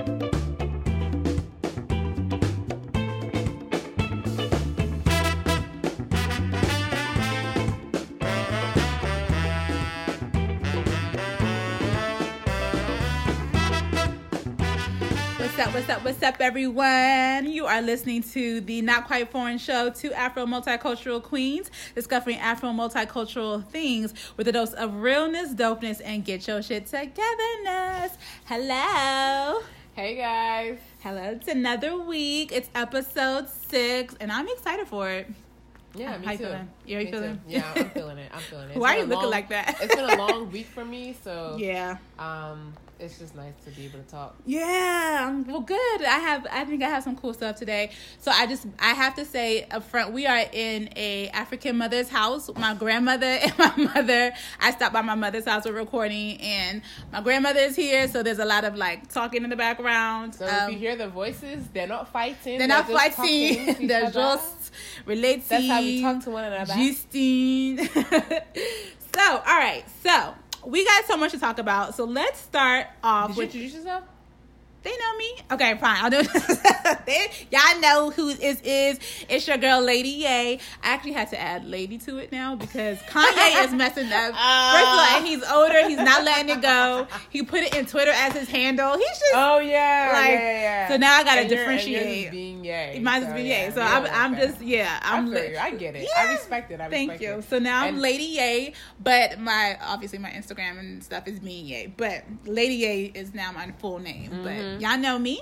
What's up, what's up, what's up, everyone? You are listening to the Not Quite Foreign Show, two Afro multicultural queens discovering Afro multicultural things with a dose of realness, dopeness, and get your shit togetherness. Hello. Hey guys. Hello, it's another week. It's episode six, and I'm excited for it. Yeah, me How too. feeling? You how you Me feeling? too. Yeah, I'm feeling it. I'm feeling it. Why are you looking long- like that? it's been a long week for me, so Yeah. um, it's just nice to be able to talk. Yeah, um, well, good. I have. I think I have some cool stuff today. So I just, I have to say up front, we are in a African mother's house. My grandmother and my mother. I stopped by my mother's house. We're recording, and my grandmother is here. So there's a lot of like talking in the background. So Um, if you hear the voices, they're not fighting. they're not just talking fighting. They're other. just relating. That's how we talk to one another. Justine. so, all right. So we got so much to talk about. So let's start off Did you with. introduce yourself? They know me. Okay, fine. I'll do it. Y'all know who this is. It's your girl, Lady Ye. I actually had to add Lady to it now because Kanye is messing up. First of all, he's older. He's not letting it go. He put it in Twitter as his handle. He's just. Oh yeah, Like, yeah, yeah, so now I yours is differentiate. Being yay. Mine's so, being yeah, Ye. So I'm. I'm just, yeah. I'm I, li- I get it. Yeah. I respect it. I Thank you. it. So now I'm And- Lady Ye, but my obviously my Instagram and stuff is me Ye. But Lady Ye is now my full name. Mhm. But Mm-hmm. y'all know me,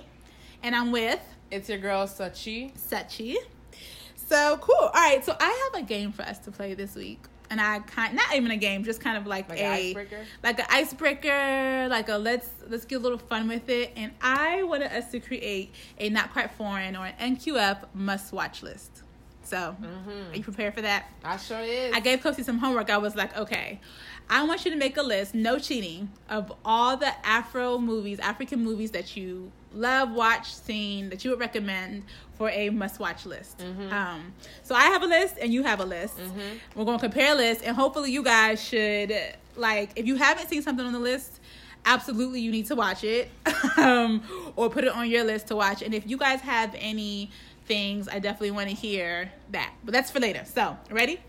and I'm with It's your girl Sochi. Sochi. So cool. All right. So I have a game for us to play this week, and I kind not even a game, just kind of like, Like a an icebreaker? like an icebreaker, like a let's let's get a little fun with it. And I wanted us to create a not quite foreign or an NQF must watch list. So Mhm. are you prepared for that? I sure is. I gave Kofi some homework. I was like, okay, I want you to make a list, no cheating, of all the Afro movies, African movies that you love, watch, seen, that you would recommend for a must watch list. Mhm. Um, so I have a list and you have a list. Mhm. We're going to compare lists, and hopefully, you guys should, like, if you haven't seen something on the list, absolutely you need to watch it um, or put it on your list to watch. And if you guys have any things, I definitely want to hear that. But that's for later. So, ready?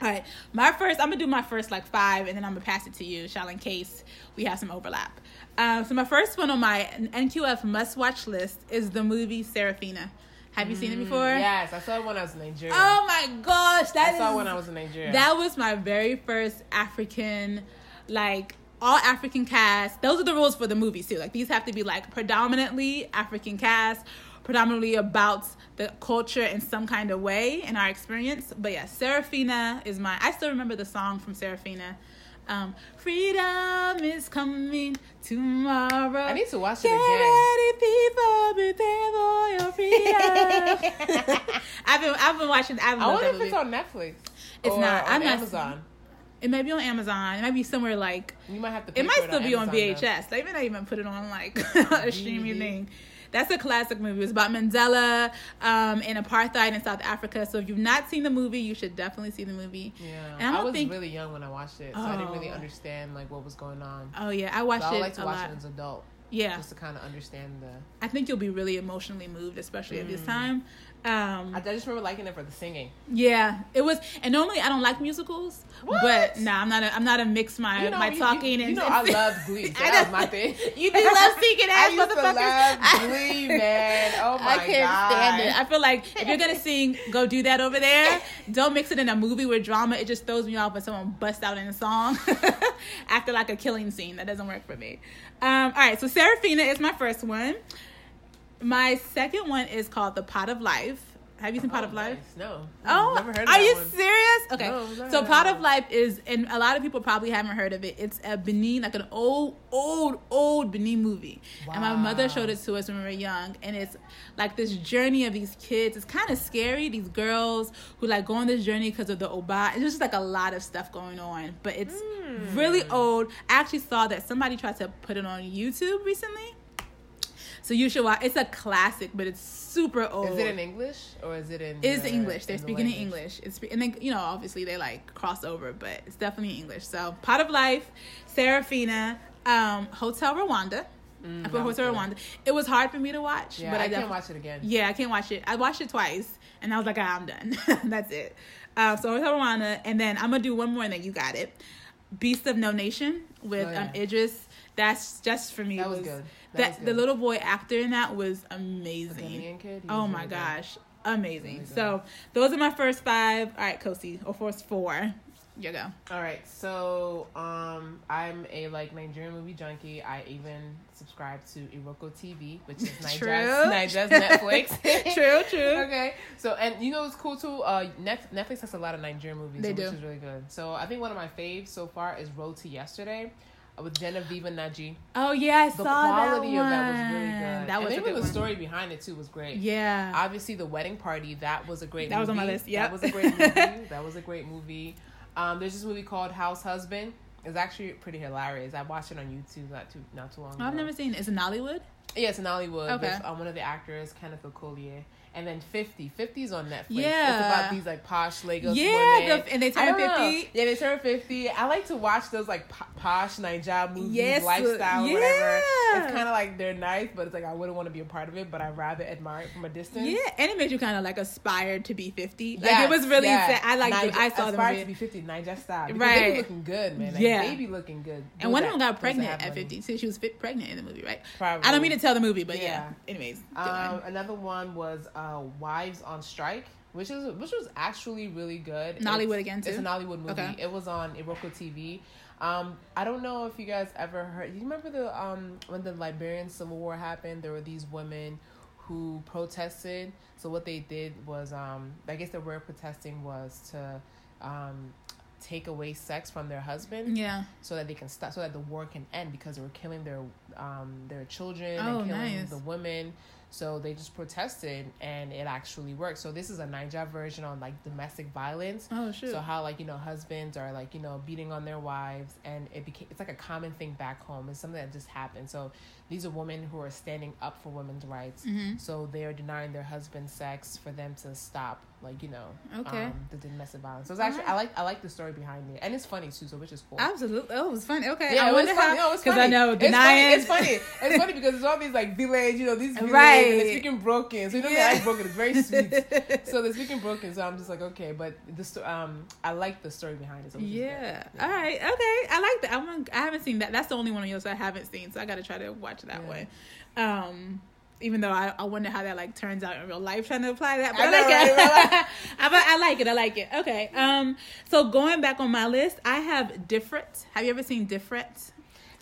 All right, my first, I'm gonna do my first like five, and then I'm gonna pass it to you, Shall, in case we have some overlap. Um, so my first one on my NQF must-watch list is the movie Sarafina. Have you seen it before? Yes, I saw it when I was in Nigeria. Oh my gosh, that I saw it when I was in Nigeria. that was my very first African, like all African cast. Those are the rules for the movies too. Like these have to be like predominantly African cast, predominantly about the culture in some kind of way in our experience. But yeah, Sarafina is my. I still remember the song from Sarafina. Um, freedom is coming tomorrow. I need to watch it again. ready, people, prepare for your freedom. I've been, I've been watching. I've I wonder if movie. it's on Netflix. It's not. On I'm not- Amazon. It might be on Amazon. It might be somewhere like You might have to. It might still be on Amazon, though. VHS. They may not even put it on like a streaming DVD. thing. That's a classic movie. It's about Mandela um, and apartheid in South Africa. So if you've not seen the movie, you should definitely see the movie. Yeah, And I I, was think- really young when I watched it, so I didn't really Oh. understand like what was going on. Oh yeah, I So watched I it like to watch lot. it as an adult, Yeah, just to kind of understand the. I think you'll be really emotionally moved, especially at this Mm. time. Um, I, I just remember liking it for the singing. yeah, it was. And normally I don't like musicals, What? but nah, I'm not. A, I'm not a mix my You know, my you- talking you, and. you know, and I love Glee. So that was my thing. You do love singing I ass used to love Glee, man. Oh my I can't god, stand it. I feel like if you're gonna sing, go do that over there. Don't mix it in a movie with drama. It just throws me off when someone busts out in a song after like a killing scene. That doesn't work for me. Um, all right, so Sarafina is my first one. My second one is called The Pot of Life. Have you seen Pot Oh, of Life? nice. No, Oh, never heard. Of are you one. serious? Okay, No, so Pot of. Life is, and a lot of people probably haven't heard of it. It's a Benin, like an old, old, old Benin movie, Wow. and my mother showed it to us when we were young. And it's like this journey of these kids. It's kind of scary. These girls who like go on this journey because of the Oba. It's just like a lot of stuff going on, but it's Hmm. really old. I actually saw that somebody tried to put it on YouTube recently. So you should watch. It's a classic, but it's super old. Is it in English or is it in? It's the- English. They're in the speaking in? English. It's and then you know obviously they like cross over, but it's definitely English. So Pot of Life, Sarafina, um, Hotel Rwanda. Mm, I put Hotel. Rwanda. It was hard for me to watch, Yeah, but I, I, can't watch it again. yeah, I can't watch it. I watched it twice, and I was like, ah, I'm done. That's it. Uh, so Hotel Rwanda, and then I'm gonna do one more, and then you got it. Beast of No Nation with Oh, yeah. um, Idris. That's just for me. That was was good. That That the little boy actor in that was amazing. Oh my gosh, amazing. Really so those are my first five. All right, Kosi, or first four. You go. All right, so um, I'm a like Nigerian movie junkie. I even subscribe to Iroko TV, which is True. Nigeria's, Nigeria's Netflix. True, true. okay, so and you know it's cool too. Uh, Netflix has a lot of Nigerian movies, They which do. is really good. So I think one of my faves so far is Road to Yesterday. With Genevieve Nnaji, Oh yeah, I the saw that quality one. of that was really good. That was and good the one. story behind it too was great. Yeah. Obviously, the wedding party that was a great. That was on movie. my list, yep. that was a great movie. that was a great movie. Um, there's this movie called House Husband. It's actually pretty hilarious. I watched it on YouTube not too not too long I've ago. never seen. it. Is it Nollywood? Yeah, it's in Nollywood. Okay. With, um, one of the actors, Kenneth Okolie. And then 50. 50's on Netflix. Yeah. It's about these like posh Lagos Yeah, women. the- and they turn don't know. 50. Yeah, they turn 50. I like to watch those like po- posh Naija movies, Yes, lifestyle, whatever. yeah. It's kind of like they're nice, but it's like I wouldn't want to be a part of it, but I'd rather admire it from a distance. Yeah, and it made you kind of like aspired to be fifty. Like Yes, it was really. yeah. I like. Naija- I saw the aspire to be 50 Naija style. Because Right. They be looking good, man. Like, Yeah. They be looking good. And one of them got pregnant at money. 50. So she was fit pregnant in the movie, right? Probably. I don't mean to tell the movie, but yeah. Yeah. Anyways. Um, another one was uh, Wives on Strike, which is which was actually really good. Nollywood It's- again, too? It's a Nollywood movie. Okay. It was on Iroko TV. Um, I don't know if you guys ever heard. You remember the um when the Liberian Civil War happened? There were these women who protested. So what they did was um I guess the word protesting was to um take away sex from their husband yeah. so that they can stop so that the war can end because they were killing their um their children Oh, and killing nice. the women so they just protested and it actually worked. So this is a Naija version on like domestic violence. Oh shoot. so how like you know husbands are like you know beating on their wives and it became it's like a common thing back home. It's something that just happened. So these are women who are standing up for women's rights Mhm. so they are denying their husband sex for them to stop like you know Okay. um, the domestic violence so it's actually i like i like the story behind it and it's funny too so which is cool Absolutely. Oh, it was funny. Okay. yeah, I it was wonder funny. how. No, it's Because funny. I know it's denying. funny. It's funny. It's funny because it's all these like village, you know, these village Right. and they're speaking broken. So you know Yeah. they like broken. It's very sweet. so they're speaking broken. So I'm just like, okay, but the um, I like the story behind it. So good. Yeah. All right. Okay. I like that. I want. I haven't seen that. That's the only one of yours I haven't seen, so I got to try to watch that Yeah. one. Um. Even though I, I wonder how that like turns out in real life, trying to apply that, but I I, like it. Right? I, I like it. I like it. Okay. Um. So going back on my list, I have different. Have you ever seen different?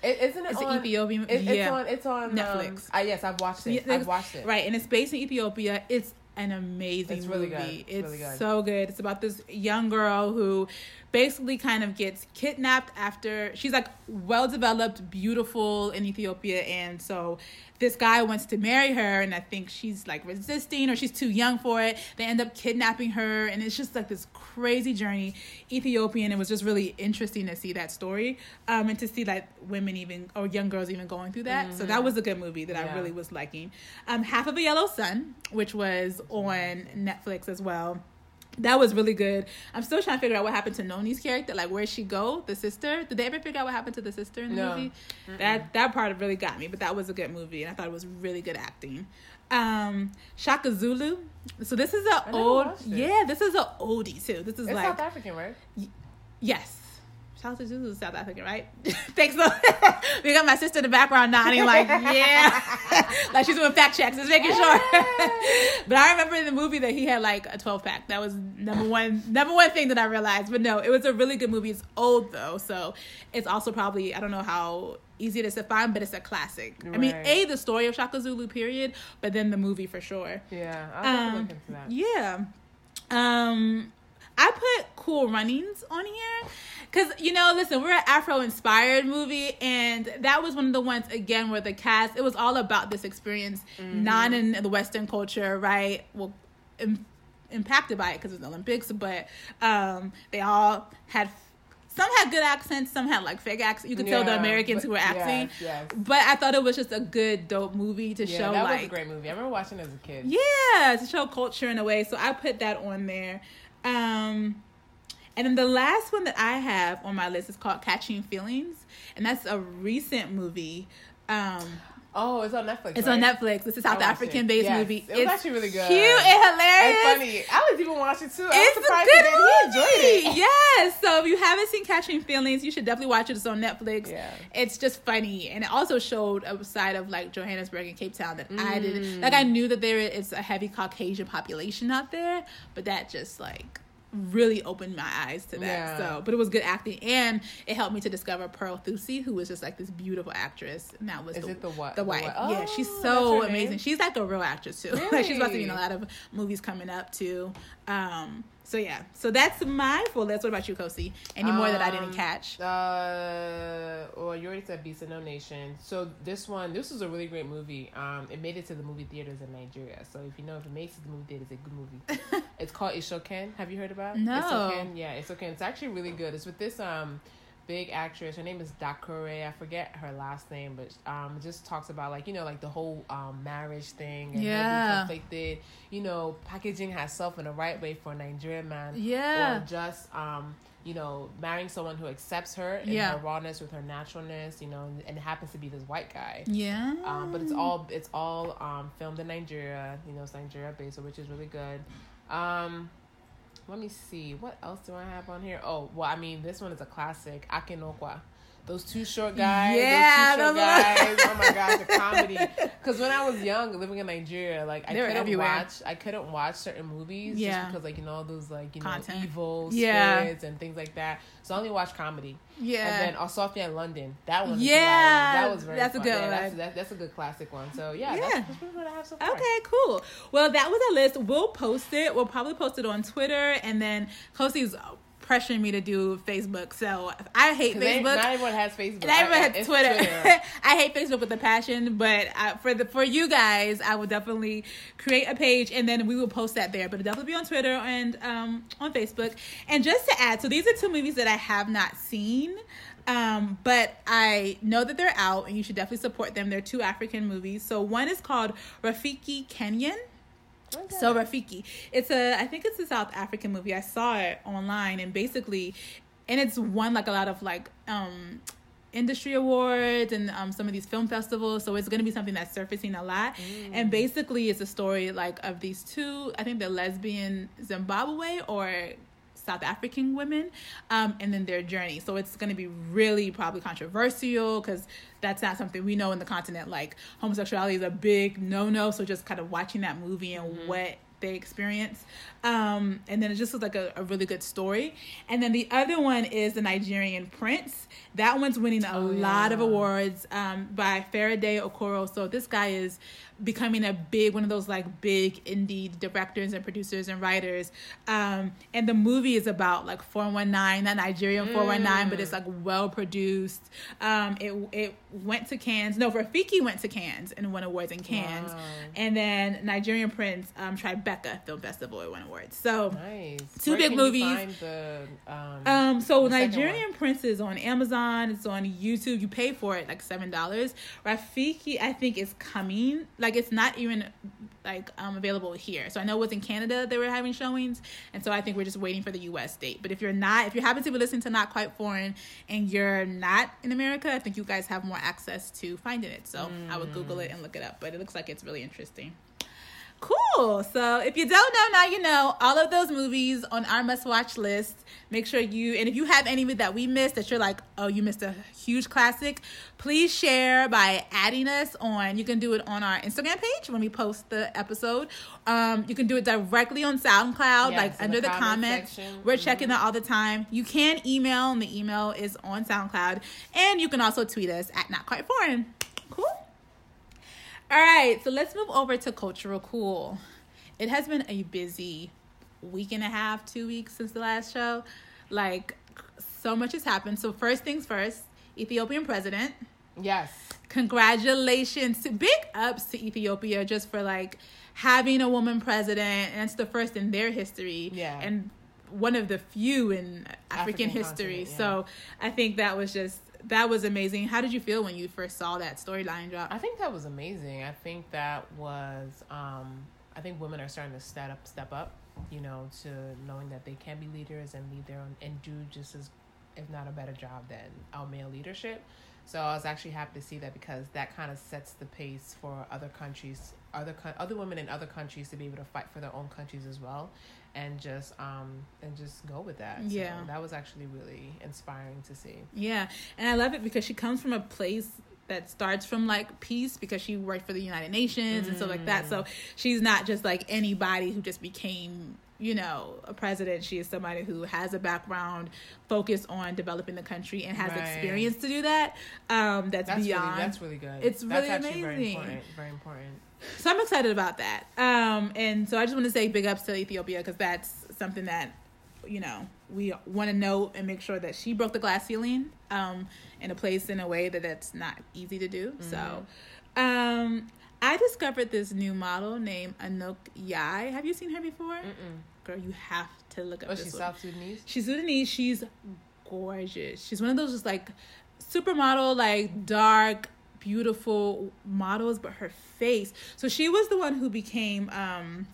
It, isn't it It's on, Ethiopian. It, yeah. It's on. It's on Netflix. Um, uh, yes, I've watched it. I've watched it. Right, and it's based in Ethiopia. It's an amazing It's really movie. good. It's It's, really good. so good. It's about this young girl who basically kind of gets kidnapped after she's like well developed, beautiful in Ethiopia, and so this guy wants to marry her, and I think she's like resisting or she's too young for it. They end up kidnapping her, and it's just like this crazy journey. Ethiopian. It was just really interesting to see that story, um, and to see like women even or young girls even going through that. So that was a good movie that I really was liking. Um, Half of a Yellow Sun, which was on Netflix as well. That was really good. I'm still trying to figure out what happened to Noni's character. Like, where'd she go? The sister? Did they ever figure out what happened to the sister in the No. movie? That that part really got me. But that was a good movie, and I thought it was really good acting. Um, Shaka Zulu. So this is a never old. Yeah, this is a oldie too. This is It's like South African, right? Yes. Shout out to Zulu, South African, right? Thanks. We got my sister in the background nodding, like, yeah. like she's doing fact checks, just making sure. but I remember in the movie that he had like a 12 pack. That was number one, number one thing that I realized. But no, it was a really good movie. It's old though, so it's also probably I don't know how easy it is to find, but it's a classic. I mean, a the story of Shaka Zulu, period, but then the movie for sure. Yeah, I'll Um, look into that. Yeah. Um, I put Cool Runnings on here because you know, listen, we're an Afro-inspired movie, and that was one of the ones again where the cast it was all about this experience, Mm-hmm. not in the Western culture, right? Well, im- impacted by it because it's the Olympics, but um, they all had. Some had good accents, some had like fake accents. You could tell the Americans but- who were acting. Yes, yes. But I thought it was just a good, dope movie to Yeah, show that like was a great movie. I remember watching it as a kid. yeah, to show culture in a way. So I put that on there. Um, and then the last one that I have on my list is called Catching Feelings, and that's a recent movie. Um, Oh, it's on Netflix. It's right? on Netflix. It's a South I African based Yes, movie. it was it's actually really good. Cute and hilarious. It's funny. Alex even watched it too. I was It's a surprised good he did. He enjoyed it. Yes. So if you haven't seen Catching Feelings, you should definitely watch it. It's on Netflix. Yeah. It's just funny, and it also showed a side of like Johannesburg and Cape Town that I Mm. didn't like. I knew that there is a heavy Caucasian population out there, but that just like really opened my eyes to that. Yeah. So, but it was good acting, and it helped me to discover Pearl Thusi, who was just like this beautiful actress, and that was Is the, it the what- The the wife. what? yeah, she's Oh, so amazing. name? She's like a real actress too. like she's about to be in a lot of movies coming up too. Um, so yeah, so that's my full list. What about you, Kosi? Any more that I didn't Um, catch? Uh, well, you already said Beast of No Nation. So this one, this was a really great movie. Um, it made it to the movie theaters in Nigeria. So if you know if it makes it to the movie theaters, it's a good movie. it's called Isoken. Have you heard about? it? No. Isoken. Yeah, Isoken. It's actually really good. It's with this um big actress. Her name is Dakore. I forget her last name, but um, just talks about like you know like the whole um marriage thing and Yeah. conflicted. You know, packaging herself in the right way for a Nigerian man Yeah. or just um you know marrying someone who accepts her in Yeah. her rawness with her naturalness you know and, and it happens to be this white guy Yeah. um but it's all it's all um filmed in nigeria you know it's nigeria based which is really good um let me see. What else do i have on here? Oh well i mean this one is a classic. Aki na Ukwa those two short guys Yeah, those two short those guys oh my god, the comedy because when i was young living in nigeria like i couldn't everywhere. watch i couldn't watch certain movies Yeah. just because like you know all those like you know Content. evil Yeah. spirits and things like that so i only watch comedy yeah. and then Osuofia in London. That one. Yeah, that was very. that's a good yeah, one. That's, that, that's a good classic one. So yeah, Yeah. That's, that's what I have so far. Okay, cool. Well, that was our list. We'll post it. We'll probably post it on Twitter, and then Kosi's pressuring me to do Facebook. So I hate 'Cause they- Facebook. Not everyone has Facebook. And I I- had it's Twitter. I hate Facebook with a passion, but I, for the for you guys, I will definitely create a page and then we will post that there. But it'll definitely be on Twitter and um, on Facebook. And just to add, so these are two movies that I have not seen. Um, but I know that they're out and you should definitely support them. They're two African movies. So one is called Rafiki Kenyan. So? Rafiki, it's a I think it's a South African movie. I saw it online and basically, and it's won like a lot of like um industry awards and um some of these film festivals. So it's going to be something that's surfacing a lot. And basically, it's a story like of these two. I think they're lesbian Zimbabwe or South African women, um, and then their journey. So it's going to be really probably controversial because that's not something we know in the continent. Like homosexuality is a big no no. So just kind of watching that movie and what they experience, um, and then it just was like a, a really good story. And then the other one is the Nigerian Prince. That one's winning a Oh, lot of awards um, by Faraday Okoro. So this guy is becoming a big one of those like big indie directors and producers and writers. Um, and the movie is about like 419, not Nigerian 419, but it's like well produced. Um, it it went to Cannes. No, Rafiki went to Cannes and won awards in Cannes. Wow. And then Nigerian Prince, um, Tribeca Film Festival won awards. So Nice. Two Where big movies. the, um, um, so Nigerian Prince is on Amazon. It's on YouTube. You pay for it like seven dollars. Rafiki, I think, is coming. Like it's not even like um available here. So I know it was in Canada they were having showings, and so I think we're just waiting for the U.S. date. But if you're not, if you happen to be listening to Not Quite Foreign and you're not in America, I think you guys have more access to finding it. So I would Google it and look it up. But it looks like it's really interesting. Cool. So if you don't know, now you know all of those movies on our must watch list. Make sure you, and if you have any that we missed that you're like, oh, you missed a huge classic, please share by adding us on. You can do it on our Instagram page when we post the episode. Um, you can do it directly on SoundCloud, Yes, like under the the, comment comments. section. We're Mhm. checking that all the time. You can email, and the email is on SoundCloud. And you can also tweet us at Not Quite Foreign. Cool. All right, so let's move over to cultural cool. It has been a busy week and a half, two weeks since the last show. Like, so much has happened. So, first things first Ethiopian president. yes. Congratulations big ups to Ethiopia just for like having a woman president. And it's the first in their history. Yeah. And one of the few in African, African history. yeah. So, I think that was just. That was amazing. How did you feel when you first saw that storyline drop? I think that was amazing. I think that was um I think women are starting to step up step up, you know, to knowing that they can be leaders and lead their own and do just as if not a better job than our male leadership. So I was actually happy to see that because that kind of sets the pace for other countries, other other women in other countries to be able to fight for their own countries as well, and just um and just go with that. So Yeah. that was actually really inspiring to see. Yeah, and I love it because she comes from a place that starts from like peace because she worked for the United Nations and stuff like that. So she's not just like anybody who just became, you know, a president. She is somebody who has a background focused on developing the country and has Right. experience to do that. Um, that's, That's beyond. really that's really good. It's that's really actually Very amazing. important. Very important. So I'm excited about that. Um, and so I just want to say big ups to Ethiopia because that's something that, you know, we want to know and make sure that she broke the glass ceiling um, in a place in a way that that's not easy to do. So um, I discovered this new model named Anok Yai. Have you seen her before? Mm-mm. Girl, you have to look up Was this she one. South Sudanese? She's Sudanese. She's gorgeous. She's one of those just like supermodel, like dark, beautiful models, but her face. So she was the one who became, um,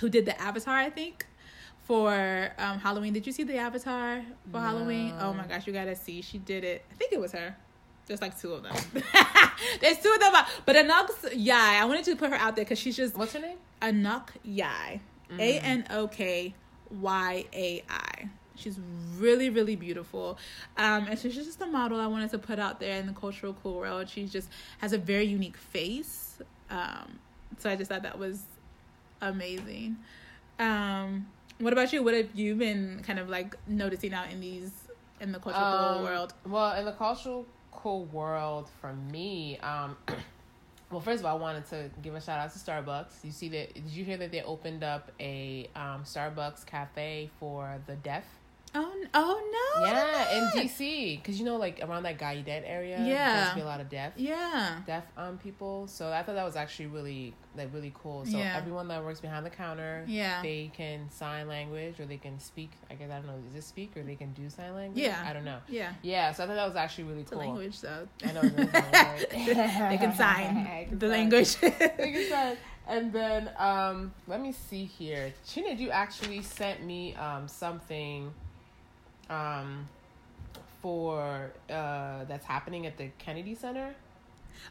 who did the avatar, I think, for um, Halloween. Did you see the avatar for Halloween? Oh my gosh, you gotta see. She did it. I think it was her. There's like two of them. There's two of them. But Anok's Yai, I wanted to put her out there because she's just What's her name? Anok Yai. A N O K Y A I. She's really, really beautiful. Um, and she's just a model I wanted to put out there in the cultural cool world. She just has a very unique face. Um, so I just thought that was amazing. Um, what about you? What have you been kind of like noticing out in these in the cultural cool Um, world? Well, in the cultural cool world, for me, um, well, first of all, I wanted to give a shout out to Starbucks. You see that? Did you hear that they opened up a um, Starbucks cafe for the deaf? Oh, oh no! Yeah, in. DC, because you know, like around that Gallaudet area, Yeah. there's be a lot of deaf. Yeah. deaf um people. So I thought that was actually really like really cool. So Yeah. everyone that works behind the counter, Yeah. they can sign language or they can speak. I guess I don't know, is it speak or they can do sign language? Yeah. I don't know. Yeah. Yeah, so I thought that was actually really It's cool. language, though. I know they can sign can the sign. language. They can sign. And then um let me see here. Chinid, you actually sent me um something um for uh that's happening at the Kennedy Center.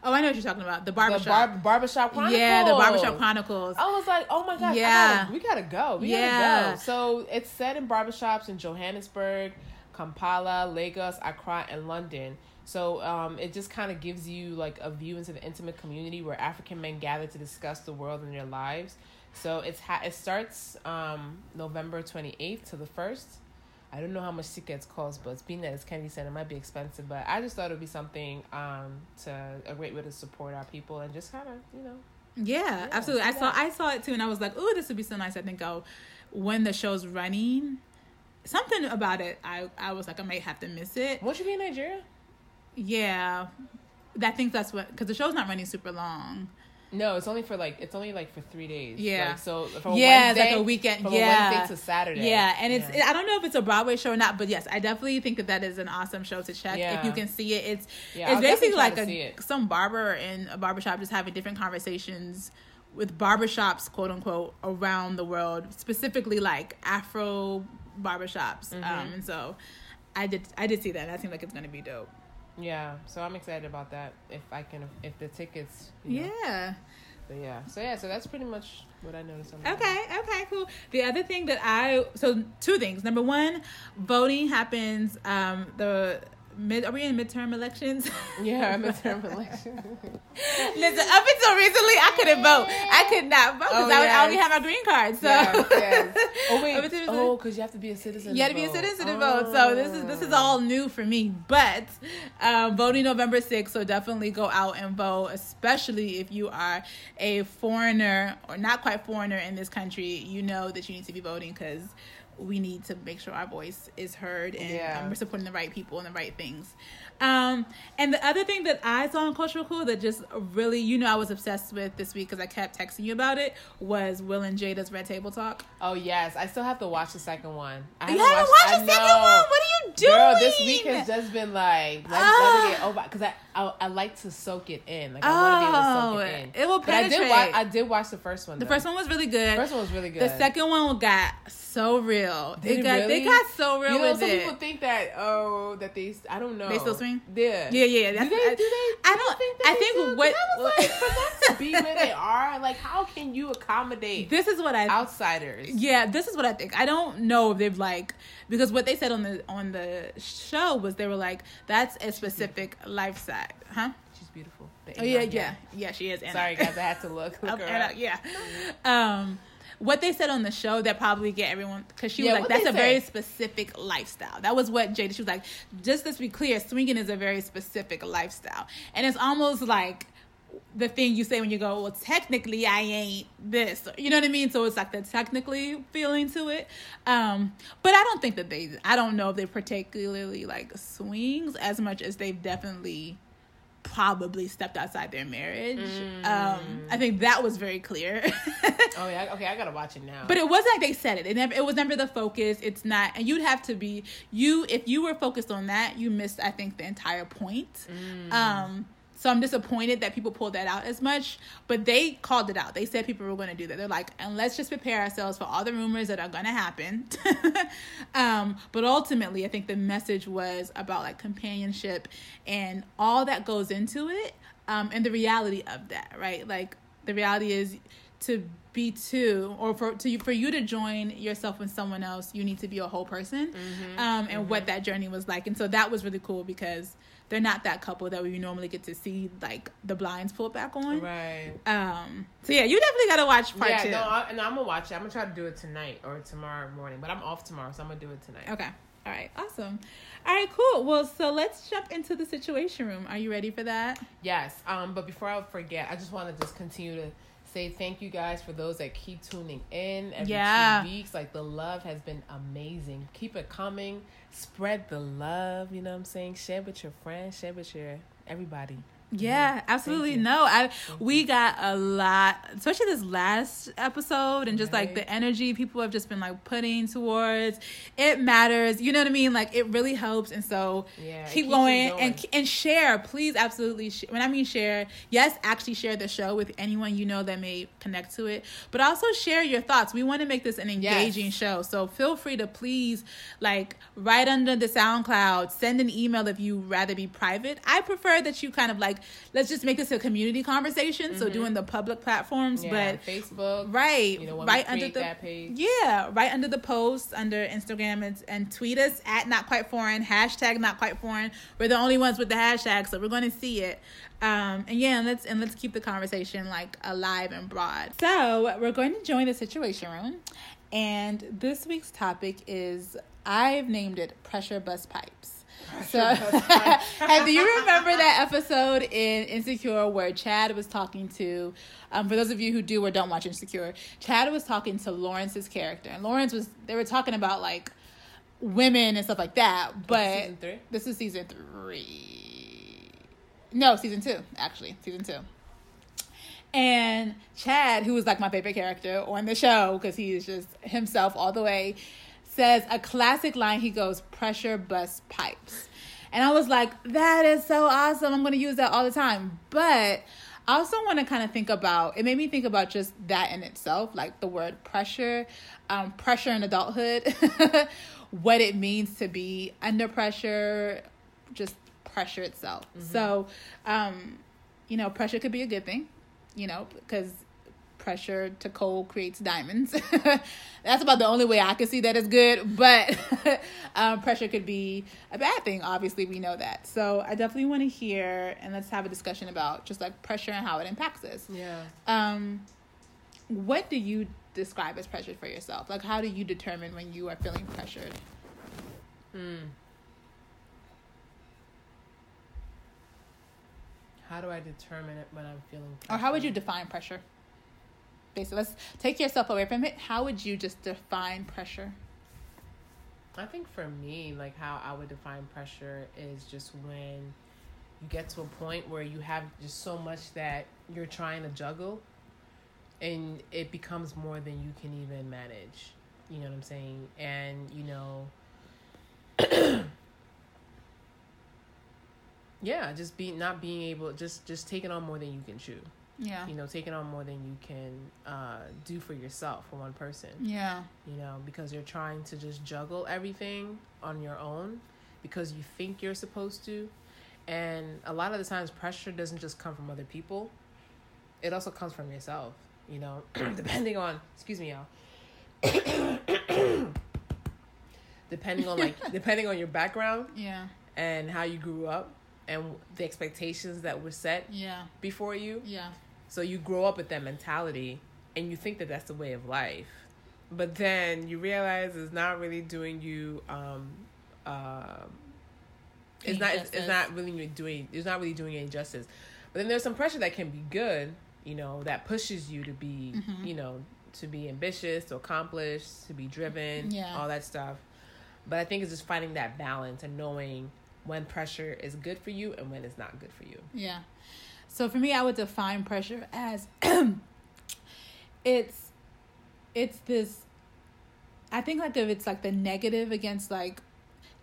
oh, I know what you're talking about. The The barbershop. bar- barbershop Chronicles. yeah, the barbershop chronicles. I was like, oh my god, Yeah. Gotta, we gotta go. We Yeah. gotta go. So it's set in barbershops in Johannesburg, Kampala, Lagos, Accra, and London. So um, it just kind of gives you like a view into the intimate community where African men gather to discuss the world and their lives. So it's ha- it starts um, November 28th to the 1st. I don't know how much tickets cost, but being that it's Kennedy Center, it might be expensive. But I just thought it would be something um, to a great way to support our people and just kind of, you know, Yeah, absolutely. I saw. I saw it too, and I was like, "Oh, this would be so nice." I think I'll when the show's running. Something about it, I I was like, I might have to miss it. won't you be in Nigeria? Yeah, I think that's what because the show's not running super long. No, it's only for like it's only like for three days. Yeah. Like, so from Yeah, it's Wednesday, like a weekend- From yeah. a Wednesday to Saturday. Yeah, and it's Yeah. I don't know if it's a Broadway show or not, but yes, I definitely think that that is an awesome show to check if you can see it. It's Yeah, it's basically like a some barber in a barbershop just having different conversations with barbershops, quote unquote, around the world, specifically like Afro barbershops. Mm-hmm. Um, and so I did I did see that. That seemed like it's gonna be dope. Yeah. So I'm excited about that. If I can, if the tickets. You know, Yeah. But yeah. So yeah. So that's pretty much what I noticed. On that. Okay, okay, cool. The other thing that I so two things. Number one, voting happens um the mid are we in midterm elections? Yeah, midterm elections. Listen, up until recently I couldn't vote. I could not vote because Oh, I, yes. only have my green card. So yes, yes. Oh wait. Until Oh, because you have to be a citizen. You had to be a citizen to vote, so this is this is all new for me. But um, voting November sixth, so definitely go out and vote, especially if you are a foreigner or not quite foreigner in this country. You know that you need to be voting because we need to make sure our voice is heard and Yeah. um, we're supporting the right people and the right things. Um, and the other thing that I saw in Cultural Cool that just really, you know, I was obsessed with this week because I kept texting you about it was Will and Jada's Red Table Talk. Oh yes, I still have to watch the second one. I You haven't watched the I second one? What are you doing? Girl, this week has just been like let's Ah. let it get over because I, I I like to soak it in. Like I want to be able to soak it Oh, in. it will But I did penetrate. I did watch the first one. The though. first one was really good. First one was really good. The second one got so real. Did it got, They got so real You know, some it. people think that oh that they I don't know They still swing? Yeah, Yeah, yeah, Do they? I- do they? I don't- Think I they think? 'Cause what- I was like for them to be where they are, like how can you accommodate this is what I outsiders? Yeah, this is what I think. I don't know if they've like because what they said on the on the show was they were like that's a specific lifestyle, huh? She's beautiful. Oh yeah, Anna, yeah, yeah. She is. Anna. Sorry guys, I had to look. look Um, her Anna, yeah. Um, what they said on the show that probably get everyone because she Yeah, was like that's a very specific lifestyle. That was what Jada. She was like, just let's be clear, swinging is a very specific lifestyle, and it's almost like the thing you say when you go, well, technically I ain't this. You know what I mean? So it's like the technically feeling to it. Um, but I don't think that they, I don't know if they particularly like swings as much as they've definitely probably stepped outside their marriage. Um, I think that was very clear. Oh yeah. Okay, I gotta watch it now. But it wasn't like they said it. It never. It was never the focus. It's not. And you'd have to be you if you were focused on that. You missed. I think the entire point. Um. So I'm disappointed that people pulled that out as much. But they called it out. They said people were going to do that. They're like, and let's just prepare ourselves for all the rumors that are going to happen. um. But ultimately, I think the message was about like companionship and all that goes into it. Um. And the reality of that, right? Like the reality is to be two or for to you for you to join yourself with someone else you need to be a whole person um and what that journey was like and so that was really cool because they're not that couple that we normally get to see like the blinds pulled back on right. um so yeah you definitely gotta watch part yeah, two no, I, and I'm gonna watch it. I'm gonna try to do it tonight or tomorrow morning. But I'm off tomorrow, so I'm gonna do it tonight. okay all right awesome all right cool well so let's jump into the situation room are you ready for that Yes. Um, but before I forget, I just want to just continue to say thank you guys for those that keep tuning in every Yeah. two weeks. Like the love has been amazing. Keep it coming. Spread the love. You know what I'm saying? Share with your friends. Share with your everybody. Yeah, absolutely. No, I we got a lot, especially this last episode, and just like the energy people have just been like putting towards it matters. You know what I mean? Like it really helps, and so Yeah, keep going, going. and and share, please, absolutely. Sh- when I mean share, yes, actually share the show with anyone you know that may connect to it, but also share your thoughts. We want to make this an engaging Yes. show, so feel free to please like right under the SoundCloud, send an email if you rather be private. I prefer that you kind of like let's just make this a community conversation. So doing the public platforms, Mm-hmm. Yeah, but Facebook. right, You know, right under the that page. yeah, right under the post under Instagram and, and tweet us at not quite foreign hashtag not quite foreign. We're the only ones with the hashtag, so we're going to see it. Um, and yeah, and let's and let's keep the conversation like alive and broad. So we're going to join the situation room, and this week's topic is I've named it pressure bus pipes. So, and do you remember that episode in Insecure where Chad was talking to, um, for those of you who do or don't watch Insecure, Chad was talking to Lawrence's character, and Lawrence was they were talking about like women and stuff like that. But this is season three. No, season two actually, season two. And Chad, who was like my favorite character on the show because he is just himself all the way, says a classic line. He goes, pressure bust pipes. And I was like, that is so awesome. I'm going to use that all the time. But I also want to kind of think about it, made me think about just that in itself, like the word pressure, um, pressure in adulthood, what it means to be under pressure, just pressure itself. So, um, you know, pressure could be a good thing, you know, because pressure to coal creates diamonds. That's about the only way I can see that is good, but um, pressure could be a bad thing. Obviously, we know that. So I definitely want to hear and let's have a discussion about just like pressure and how it impacts us. Yeah. Um, what do you describe as pressure for yourself? Like, how do you determine when you are feeling pressured? Mm. How do I determine it when I'm feeling? Or how would you define pressure? Basically, let's take yourself away from it. How would you just define pressure? I think for me, like how I would define pressure is just when you get to a point where you have just so much that you're trying to juggle and it becomes more than you can even manage. You know what I'm saying? And, you know, yeah, just be not being able just just taking on more than you can chew. Yeah. You know, taking on more than you can uh, do for yourself for one person. Yeah. You know, because you're trying to just juggle everything on your own because you think you're supposed to. And a lot of the times, pressure doesn't just come from other people, it also comes from yourself. You know, depending on, excuse me, y'all. depending on like depending on your background Yeah. and how you grew up and the expectations that were set Yeah. before you Yeah. So you grow up with that mentality and you think that that's the way of life but then you realize it's not really doing you um uh, it's not it's, it's not really doing it's not really doing any justice but then there's some pressure that can be good you know that pushes you to be Mhm. you know to be ambitious to accomplish to be driven Yeah. all that stuff but i think it's just finding that balance and knowing when pressure is good for you and when it's not good for you Yeah. So for me, I would define pressure as it's it's this. I think like if it's like the negative against like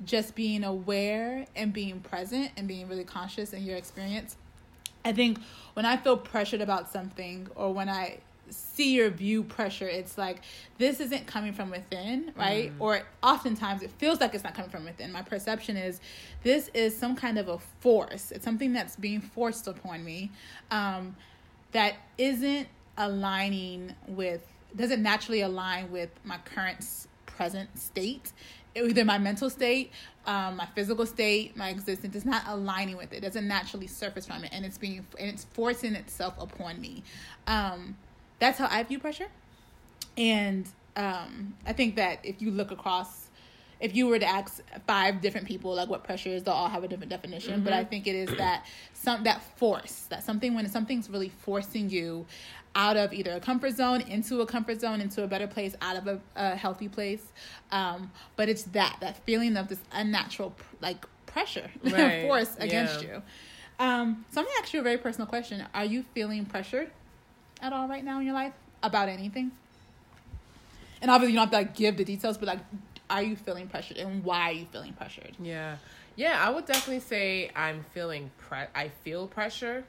just being aware and being present and being really conscious in your experience. I think when I feel pressured about something or when I see your view pressure, it's like this isn't coming from within, right? Or oftentimes it feels like it's not coming from within. My perception is this is some kind of a force. It's something that's being forced upon me um, that isn't aligning with, doesn't naturally align with my current present state either my mental state, um, my physical state, my existence is not aligning with it. It doesn't naturally surface from it, and it's being and it's forcing itself upon me. Um, that's how I view pressure, and um, I think that if you look across, if you were to ask five different people like what pressure is, they'll all have a different definition. But I think it is that some that force, that something when something's really forcing you out of either a comfort zone into a comfort zone into a better place out of a, a healthy place um but it's that that feeling of this unnatural like pressure Right, force against yeah. you. Um so i'm gonna ask you a very personal question. Are you feeling pressured at all right now in your life about anything and obviously you don't have to like give the details but like are you feeling pressured and why are you feeling pressured Yeah. Yeah, I would definitely say I'm feeling pre- I feel pressure,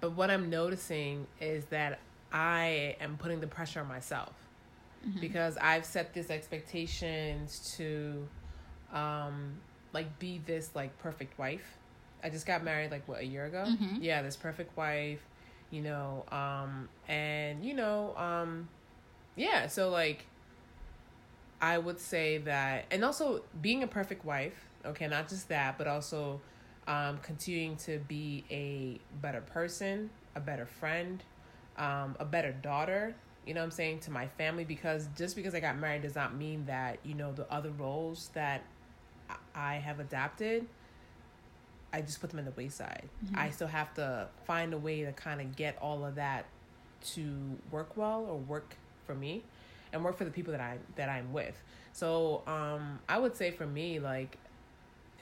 but what I'm noticing is that I am putting the pressure on myself. Because I've set these expectations to um like be this like perfect wife. I just got married like what a year ago. Mhm. Yeah, this perfect wife, you know, um and you know, um yeah, so like I would say that, and also being a perfect wife, okay, not just that, but also um, continuing to be a better person, a better friend, um, a better daughter, you know what I'm saying, to my family, because just because I got married does not mean that, you know, the other roles that I- have adapted, I just put them in the wayside. I still have to find a way to kind of get all of that to work well or work for me and work for the people that I that I'm with. So um I would say for me like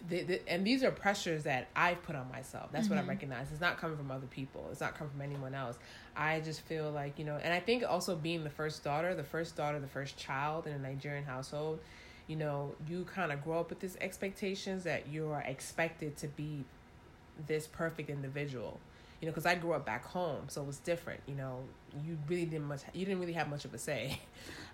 the, the, and these are pressures that I've put on myself. That's what I Mhm. recognize. It's not coming from other people. It's not coming from anyone else. I just feel like, you know, and I think also being the first daughter, the first daughter, the first child in a Nigerian household, you know, you kind of grow up with these expectations that you are expected to be this perfect individual. You know, because I grew up back home, so it was different. You know, you really didn't much. You didn't really have much of a say.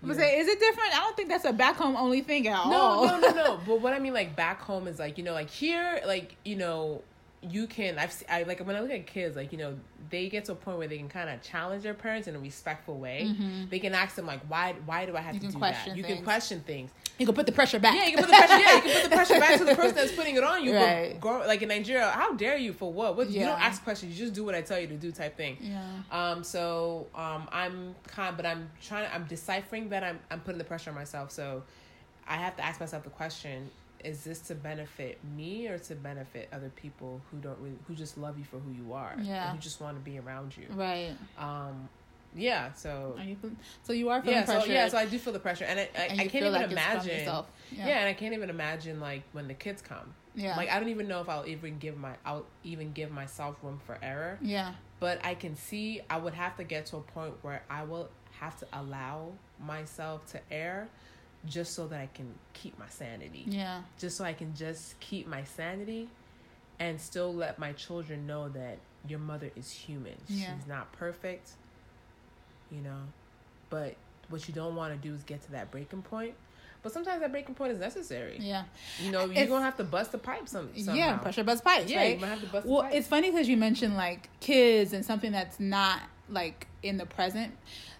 i'm gonna say is it different i don't think that's a back home only thing at no, all no, no, no. But what I mean, like back home, is like you know, like here, like you know, you can. I've I like when I look at kids, like you know, they get to a point where they can kind of challenge their parents in a respectful way. Mhm. They can ask them like, why, why do I have You to do that? You things. can question things. You can put the pressure back Yeah, you can put the pressure. Yeah, you can put the pressure back to the person that's putting it on you. Right. But grow, like in Nigeria, how dare you for what? What you Yeah. don't ask questions. You just do what I tell you to do, type thing. yeah Um, so um, I'm kind, but I'm trying. I'm deciphering that I'm I'm putting the pressure on myself. So I have to ask myself the question: Is this to benefit me or to benefit other people who don't really, who just love you for who you are, Yeah. and who just want to be around you? right Um, yeah. So you so you are feeling yeah, so yeah, so I do feel the pressure, and I, I, and I can't even like imagine. Yeah. yeah and I can't even imagine like when the kids come. yeah Like I don't even know if I'll even give my I'll even give myself room for error yeah but I can see I would have to get to a point where I will have to allow myself to err just so that I can keep my sanity. yeah Just so I can just keep my sanity and still let my children know that your mother is human. Yeah. She's not perfect, you know, but what you don't want to do is get to that breaking point. But sometimes that breaking point is necessary. Yeah. You know, you're It's- gonna have to bust the pipe some. Somehow. Yeah, pressure bust pipes, Yeah, right? you're gonna have to bust the well, it's funny because you mentioned like kids and something that's not like in the present.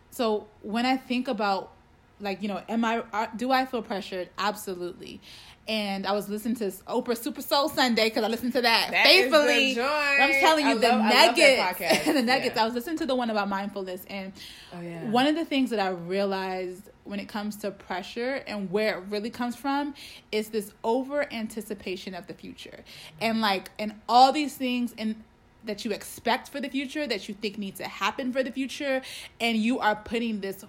So when I think about like you know, am I do I feel pressured? Absolutely. And I was listening to Oprah Super Soul Sunday because I listened to that, That faithfully. I'm telling you, I the love- nuggets, the nuggets. Yeah. I was listening to the one about mindfulness, and Oh yeah. one of the things that I realized when it comes to pressure and where it really comes from is this over anticipation of the future. And like and all these things and that you expect for the future that you think needs to happen for the future and you are putting this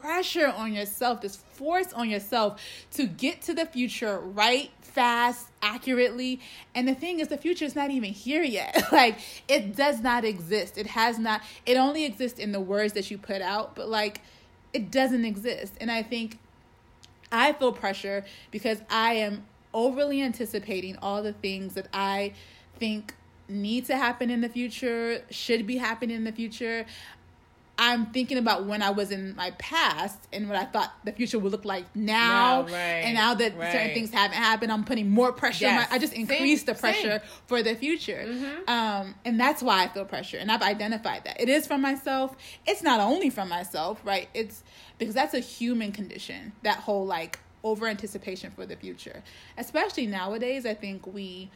pressure on yourself, this force on yourself to get to the future right, fast, accurately. And the thing is, the future is not even here yet. like, it does not exist. It has not, it only exists in the words that you put out, but like, it doesn't exist. And I think I feel pressure because I am overly anticipating all the things that I think need to happen in the future, should be happening in the future. I'm thinking about when I was in my past and what I thought the future would look like now. Right, and now that certain things haven't happened, I'm putting more pressure. on Yes, my, I just increase increased the same. pressure for the future. Mhm. Um, and that's why I feel pressure. And I've identified that. It is from myself. It's not only from myself, right? It's because that's a human condition, that whole like over anticipation for the future. Especially nowadays, I think we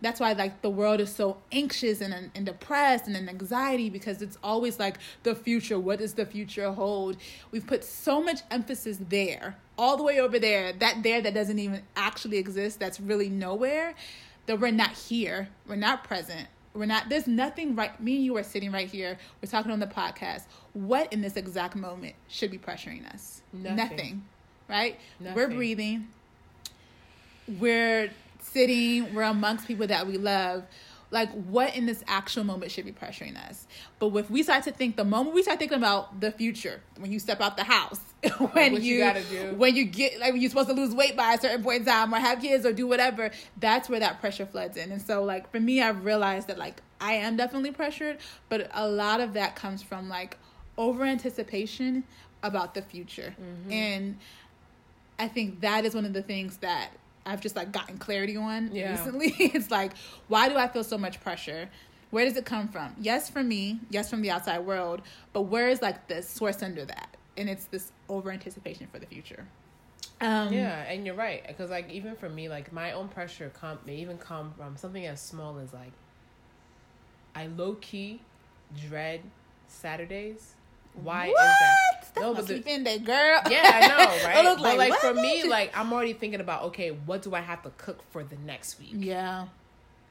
that's why like the world is so anxious and, and depressed and in anxiety because it's always like the future. What does the future hold? We've put so much emphasis there all the way over there that there that doesn't even actually exist that's really nowhere that we're not here. We're not present. We're not there's nothing right me and you are sitting right here we're talking on the podcast. What in this exact moment should be pressuring us? Nothing. right? We're breathing. We're sitting, we're amongst people that we love. Like, what in this actual moment should be pressuring us? But if we start to think, the moment we start thinking about the future, when you step out the house, when What you gotta do. when you get like when you're supposed to lose weight by a certain point in time, or have kids, or do whatever, that's where that pressure floods in. And so, like for me, I've realized that like I am definitely pressured, but a lot of that comes from like over anticipation about the future, Mm-hmm. and I think that is one of the things that I've just like gotten clarity on Yeah. recently. it's like, why do I feel so much pressure? Where does it come from? Yes, from me. Yes, from the outside world. But where is like the source under that? And it's this over anticipation for the future. Um, Yeah, and you're right. Because like even for me, like my own pressure come may even come from something as small as like I low key dread Saturdays. Why what? is that? That's No, but the- day, girl. Yeah, I know, right? looks but like for me, bitch? like I'm already thinking about okay, what do I have to cook for the next week? yeah,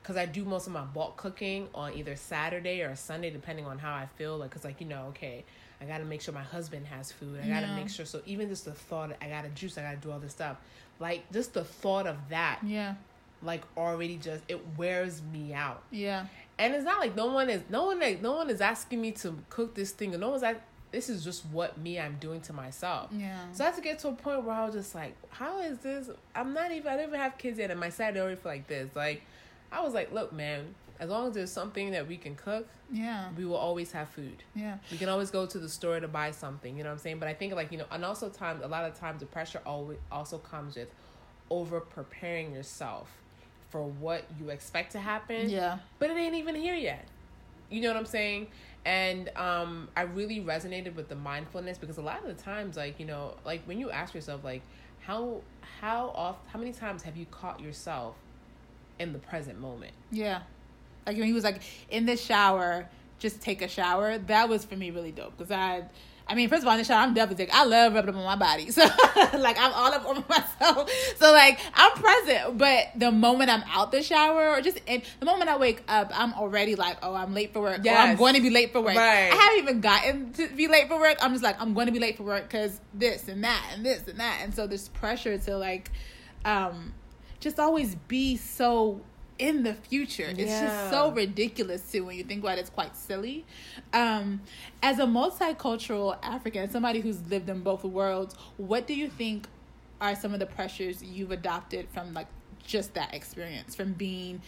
because I do most of my bulk cooking on either Saturday or Sunday, depending on how I feel. Like, cause like you know, okay, I gotta make sure my husband has food. I gotta Yeah. make sure. So even just the thought, I gotta juice. I gotta do all this stuff. Like just the thought of that, yeah, like already just it wears me out. yeah, And it's not like no one is no one like no one is asking me to cook this thing, or no one's like this is just what me I'm doing to myself. yeah. So I had to get to a point where I was just like, how is this? I'm not even, I don't even have kids yet, and my Saturday already feel like this. Like, I was like, look, man, as long as there's something that we can cook, yeah, we will always have food. yeah, We can always go to the store to buy something, you know what I'm saying? But I think, like, you know, and also times, a lot of times the pressure always also comes with over preparing yourself for what you expect to happen yeah, but it ain't even here yet. You know what I'm saying? And um, I really resonated with the mindfulness because a lot of the times, like you know, like when you ask yourself, like how how off how many times have you caught yourself in the present moment? yeah. Like when he was like in the shower, just take a shower. That was for me really dope because I. I mean, first of all, in the shower, I'm definitely sick. I love rubbing up on my body. So, like, I'm all up on myself. So, like, I'm present. But the moment I'm out the shower, or just in, the moment I wake up, I'm already like, oh, I'm late for work. Yeah, I'm going to be late for work. Right. I haven't even gotten to be late for work. I'm just like, I'm going to be late for work because this and that and this and that. And so there's pressure to, like, um, just always be so in the future. It's just so ridiculous too when you think about it. It's quite silly. Um, as a multicultural African, somebody who's lived in both worlds, what do you think are some of the pressures you've adopted from like just that experience, from being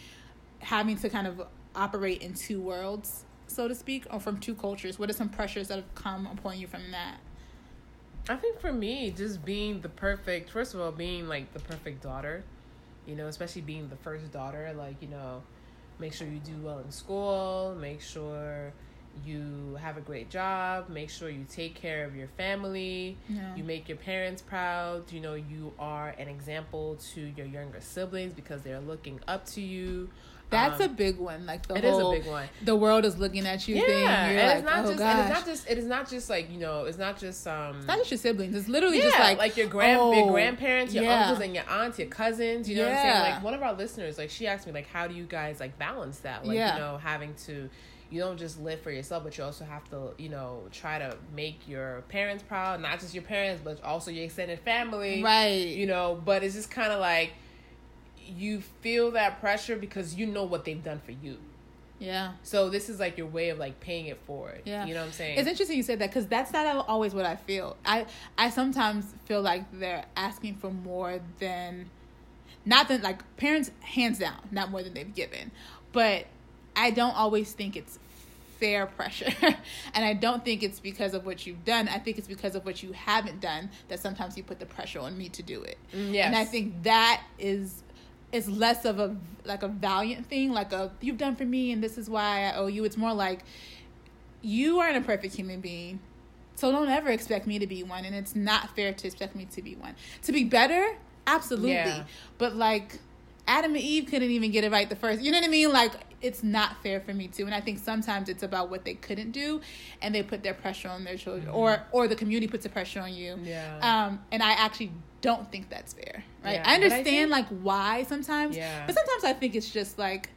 having to kind of operate in two worlds, so to speak, or from two cultures? What are some pressures that have come upon you from that? I think for me, just being the perfect, first of all, being like the perfect daughter, you know, especially being the first daughter, like, you know, make sure you do well in school, make sure you have a great job, make sure you take care of your family, Yeah. you make your parents proud, you know, you are an example to your younger siblings because they're looking up to you. That's Um, a big one. Like the it is whole a big one. the world is looking at you Yeah, thing. You're and like, it's not oh just gosh. and it's not just it is not just like, you know, it's not just um It's not just your siblings. It's literally yeah, just like, like your grand oh, your grandparents, your yeah. uncles and your aunts, your cousins. You know what I'm saying? Like one of our listeners, like she asked me, like, how do you guys like balance that? Like, Yeah. you know, having to you don't just live for yourself, but you also have to, you know, try to make your parents proud, not just your parents, but also your extended family. right. You know, but it's just kind of like you feel that pressure because you know what they've done for you. yeah. So this is like your way of like paying it forward. Yeah. You know what I'm saying? It's interesting you said that because that's not always what I feel. I I sometimes feel like they're asking for more than, not than like parents hands down, not more than they've given, but I don't always think it's fair pressure, and I don't think it's because of what you've done. I think it's because of what you haven't done that sometimes you put the pressure on me to do it. Mm, yes. And I think that is is less of a like a valiant thing, like a you've done for me and this is why I owe you. It's more like you aren't a perfect human being. So don't ever expect me to be one and it's not fair to expect me to be one. To be better, absolutely. Yeah. But like Adam and Eve couldn't even get it right the first. You know what I mean? Like it's not fair for me to. And I think sometimes it's about what they couldn't do and they put their pressure on their children or or the community puts the pressure on you. Mm-hmm. Yeah. Um and I actually don't think that's fair. Right? Yeah, I but I understand think- like why sometimes. Yeah. But sometimes I think it's just like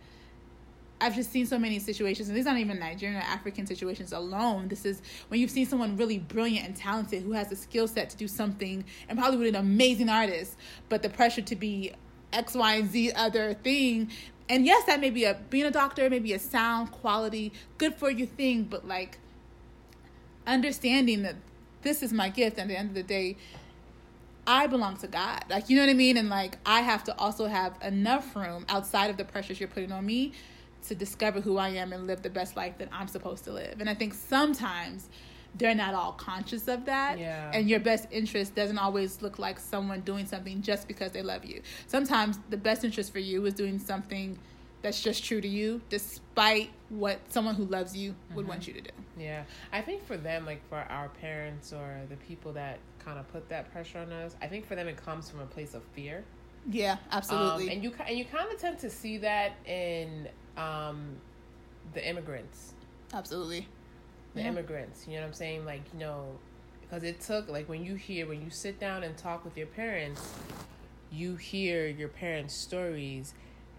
I've just seen so many situations, and these aren't even Nigerian or African situations alone. This is when you've seen someone really brilliant and talented who has the skill set to do something and probably with an amazing artist, but the pressure to be X, Y, and Z other thing. And yes, that may be a being a doctor, maybe a sound quality, good for you thing, but like understanding that this is my gift. At the end of the day, I belong to God. Like, you know what I mean? And like, I have to also have enough room outside of the pressures you're putting on me to discover who I am and live the best life that I'm supposed to live. And I think sometimes they're not all conscious of that. Yeah. And your best interest doesn't always look like someone doing something just because they love you. Sometimes the best interest for you is doing something that's just true to you, despite what someone who loves you would want you to do. Yeah, I think for them, like for our parents or the people that kind of put that pressure on us, I think for them it comes from a place of fear. Yeah, absolutely. Um, and you and you kind of tend to see that in um, the immigrants, absolutely. the Yeah. immigrants. You know what I'm saying? Like you know, because it took like when you hear when you sit down and talk with your parents, you hear your parents' stories,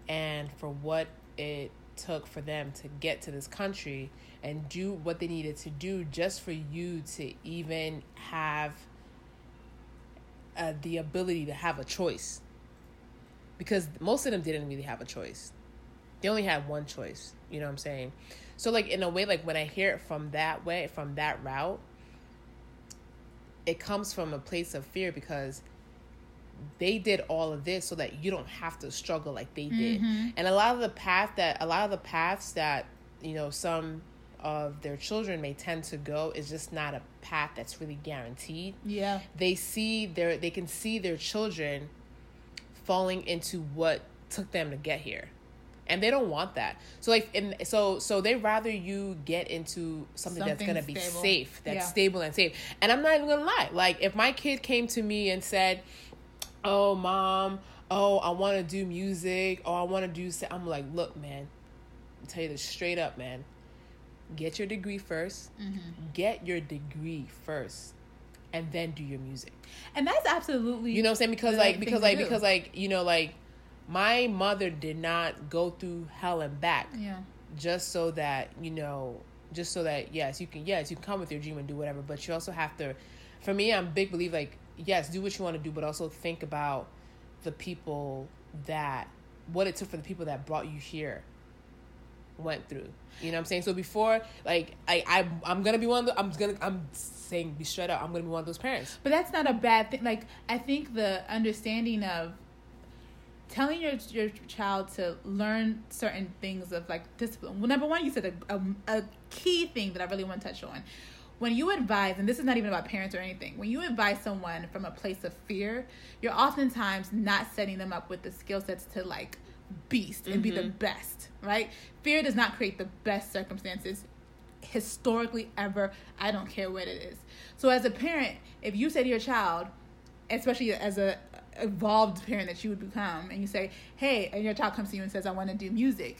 and for what it took for them to get to this country and do what they needed to do just for you to even have uh, the ability to have a choice. Because most of them didn't really have a choice. They only had one choice you know what i'm saying? So like in a way like when i hear it from that way from that route it comes from a place of fear because they did all of this so that you don't have to struggle like they did Mm-hmm. and a lot of the path that a lot of the paths that you know some of their children may tend to go is just not a path that's really guaranteed Yeah. they see their they can see their children falling into what took them to get here and they don't want that so like and so so they rather you get into something, that's gonna be safe that's Yeah. stable and safe and i'm not even gonna lie like if my kid came to me and said oh mom oh i want to do music oh i want to do sa-" i'm like look man I'll tell you this straight up man get your degree 1st Mm-hmm. get your degree first and then do your music And that's absolutely you know what I'm saying? Because like because like because like you know like my mother did not go through hell and back yeah. just so that you know just so that yes you can yes you can come with your dream and do whatever but you also have to for me i'm a big believe like yes do what you want to do but also think about the people that what it took for the people that brought you here went through you know what i'm saying so before like i, I i'm gonna be one of the i'm gonna i'm saying be straight up i'm gonna be one of those parents But that's not a bad thing. Like I think the understanding of telling your your child to learn certain things of like discipline. Well, number one, you said a, a, a key thing that I really want to touch on. When you advise, and this is not even about parents or anything, when you advise someone from a place of fear, you're oftentimes not setting them up with the skill sets to like beast and mm-hmm. be the mm-hmm. best, right? Fear does not create the best circumstances historically ever. I don't care what it is. So as a parent, if you say to your child, especially as a evolved parent that you would become, and you say, "Hey," and your child comes to you and says, "I want to do music,"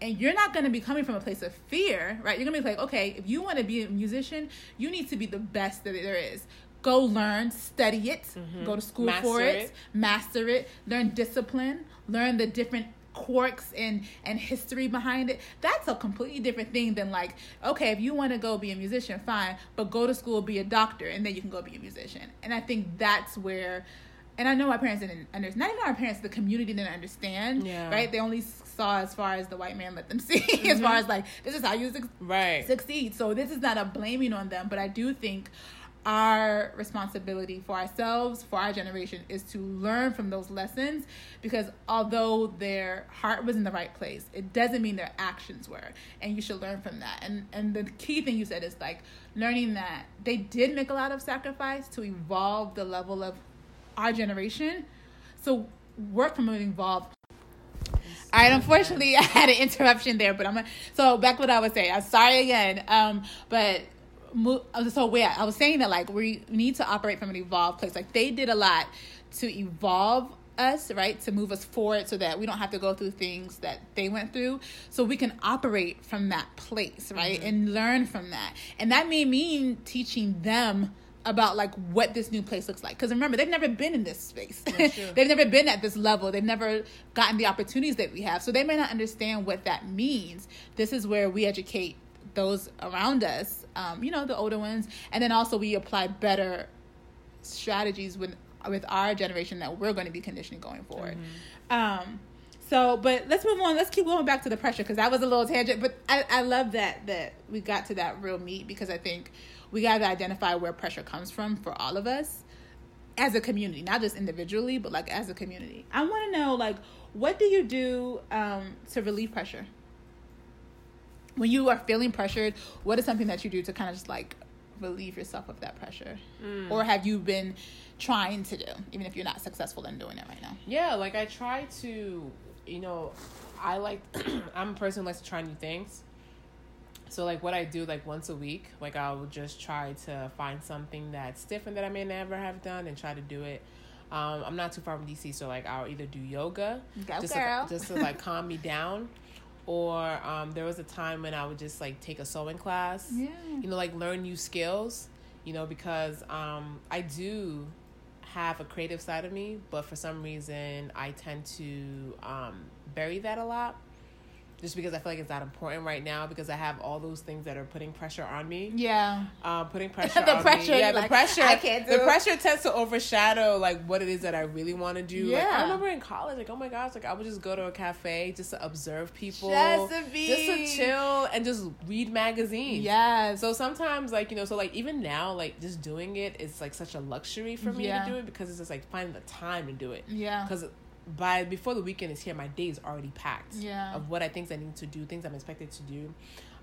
and you're not going to be coming from a place of fear, right? You're going to be like, "Okay, if you want to be a musician, you need to be the best that there is." Go learn, study it, mm-hmm. go to school master for it, it, master it, learn discipline, learn the different quirks and and history behind it. That's a completely different thing than like okay if you want to go be a musician fine but go to school be a doctor and then you can go be a musician. And i think that's where and I know my parents didn't understand. Not even our parents, the community didn't understand. Yeah. Right? They only saw as far as the white man let them see, mm-hmm. as far mm-hmm. as like this is how you su- right. succeed. So this is not a blaming on them, but I do think our responsibility for ourselves, for our generation, is to learn from those lessons because although their heart was in the right place, it doesn't mean their actions were. And you should learn from that. And and the key thing you said is like learning that they did make a lot of sacrifice to evolve the level of our generation. So work from an evolved all right, unfortunately, I had an interruption there, but I'm gonna, so back what I was saying. I'm sorry again, um, but so where I was saying that like we need to operate from an evolved place. Like they did a lot to evolve us, right? To move us forward so that we don't have to go through things that they went through. So we can operate from that place, right? Mm-hmm. And learn from that. And that may mean teaching them about like what this new place looks like because remember they've never been in this space they've never been at this level they've never gotten the opportunities that we have so they may not understand what that means this is where we educate those around us, um, you know, the older ones, and then also we apply better strategies with with our generation that we're going to be conditioning going forward. Mm-hmm. Um, so, but let's move on. Let's keep going back to the pressure because that was a little tangent. But I, I love that that we got to that real meat because I think we got to identify where pressure comes from for all of us as a community, not just individually, but like as a community. I want to know like what do you do um, to relieve pressure? when you are feeling pressured, what is something that you do to kind of just like relieve yourself of that pressure? Mm. Or have you been trying to do, even if you're not successful in doing it right now? Yeah, like I try to, you know, I like, I'm a person who likes to try new things. So like what I do like once a week, like I'll just try to find something that's different that I may never have done and try to do it. Um, I'm not too far from DC, so like I'll either do yoga, Go just girl. To, just to like calm me down, or um, there was a time when I would just like take a sewing class. Yeah. You know, like learn new skills. You know, because um, I do have a creative side of me, but for some reason I tend to um, bury that a lot just because I feel like it's not important right now because I have all those things that are putting pressure on me. Yeah. Um, putting pressure the pressure, me. Yeah, the like, pressure. I can't do The pressure tends to overshadow like what it is that I really want to do. Yeah. Like, I remember in college, like, oh my gosh, like I would just go to a cafe just to observe people. Just to be. Just to chill and just read magazines. Yeah. So sometimes like, you know, so like even now, like just doing it is like such a luxury for me yeah. to do it because it's just like finding the time to do it. Yeah. Because by before the weekend is here, my day is already packed. Yeah. Of what I think I need to do, things I'm expected to do,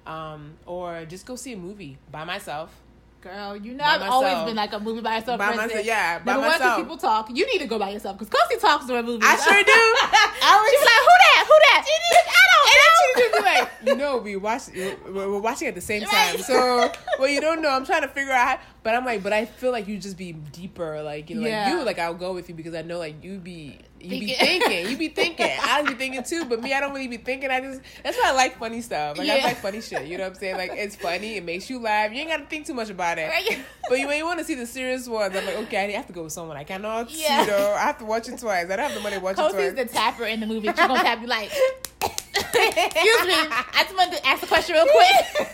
um, or just go see a movie by myself. Girl, you know I've myself. always been like a movie by yourself. By myself, yeah. By Number myself. One, people talk. You need to go by yourself because Kosi talks during movies. I sure do. I was She's like, "Who that? Who that?" I don't know. And like, you know, we watch. We're watching at the same time. So, well, you don't know. I'm trying to figure out. How, but I'm like, but I feel like you just be deeper. Like you know, yeah. like you. Like I'll go with you because I know like you be you be thinking. You be thinking. I be thinking too, but me, I don't really be thinking. I just that's why I like funny stuff. Like yeah. I like funny shit. You know what I'm saying? Like it's funny. It makes you laugh. You ain't got to think too much about it. but you, when you want to see the serious ones, I'm like, okay, I have to go with someone I cannot. Yeah. You know, I have to watch it twice. I don't have the money to watch Kosi's it twice. the tapper in the movie. She's gonna tap you like. Excuse me. I just wanted to ask a question real quick.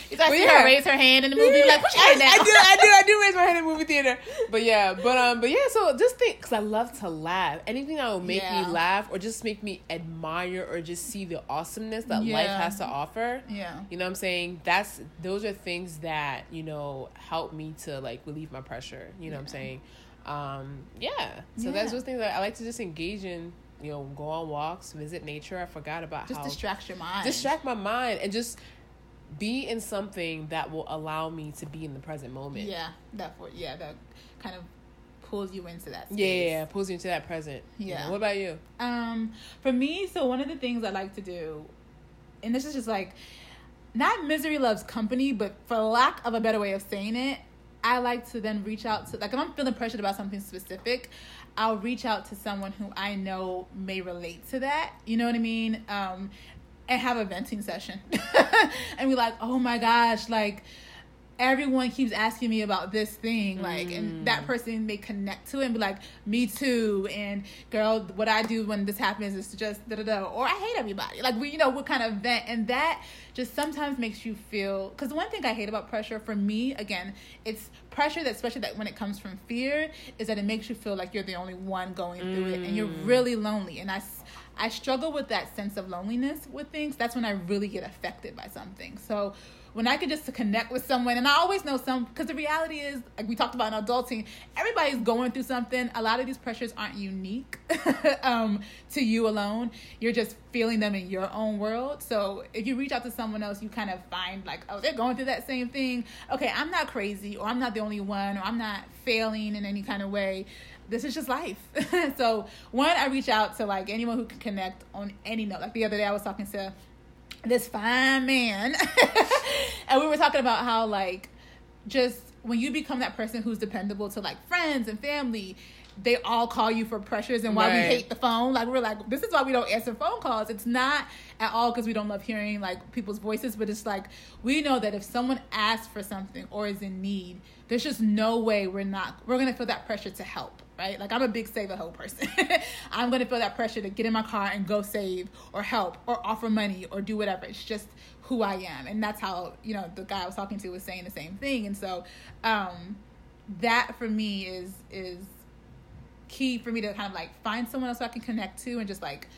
you guys see yeah. her raise her hand in the movie, like your hand I, I do, I do, I do raise my hand in the movie theater. But yeah, but um, but yeah. So just think, because I love to laugh. Anything that will make yeah. me laugh, or just make me admire, or just see the awesomeness that yeah. life has to offer. Yeah, you know what I'm saying. That's those are things that you know help me to like relieve my pressure. You know what I'm saying. Um, yeah. So that's those things that I like to just engage in you know, go on walks, visit nature. I forgot about how Just how distract your mind. distract my mind and just be in something that will allow me to be in the present moment. Yeah, that for yeah, that kind of pulls you into that. Space. Yeah, yeah, yeah, pulls you into that present. Yeah. What about you? Um, for me, so one of the things I like to do, and this is just like, not misery loves company, but for lack of a better way of saying it, I like to then reach out to like if I'm feeling pressured about something specific, I'll reach out to someone who I know may relate to that. You know what I mean? Um, and have a venting session, and be like, oh my gosh, like everyone keeps asking me about this thing like and mm. that person may connect to it and be like me too and girl what i do when this happens is just da da da or i hate everybody like we you know what kind of vent and that just sometimes makes you feel because one thing i hate about pressure for me again it's pressure that especially that when it comes from fear is that it makes you feel like you're the only one going through it and you're mm. really lonely and i i struggle with that sense of loneliness with things. That's when I really get affected by something. So when I can just connect with someone, and I always know some, because the reality is, like we talked about in adulting, everybody's going through something. A lot of these pressures aren't unique um, to you alone. You're just feeling them in your own world. So if you reach out to someone else, you kind of find like, oh, they're going through that same thing. Okay, I'm not crazy, or I'm not the only one, or I'm not failing in any kind of way this is just life. so one, I reach out to like anyone who can connect on any note. Like the other day, I was talking to this fine man, and we were talking about how like just when you become that person who's dependable to like friends and family. They all call you for pressures and why we hate the phone. Like we're like, this is why we don't answer phone calls. It's not at all because we don't love hearing like people's voices, but it's like we know that if someone asks for something or is in need, there's just no way we're not we're gonna feel that pressure to help, right? Like I'm a big save a hoe person. I'm gonna feel that pressure to get in my car and go save or help or offer money or do whatever. It's just who I am, and that's how you know the guy I was talking to was saying the same thing, and so um, that for me is is key for me to kind of like find someone else I can connect to and just like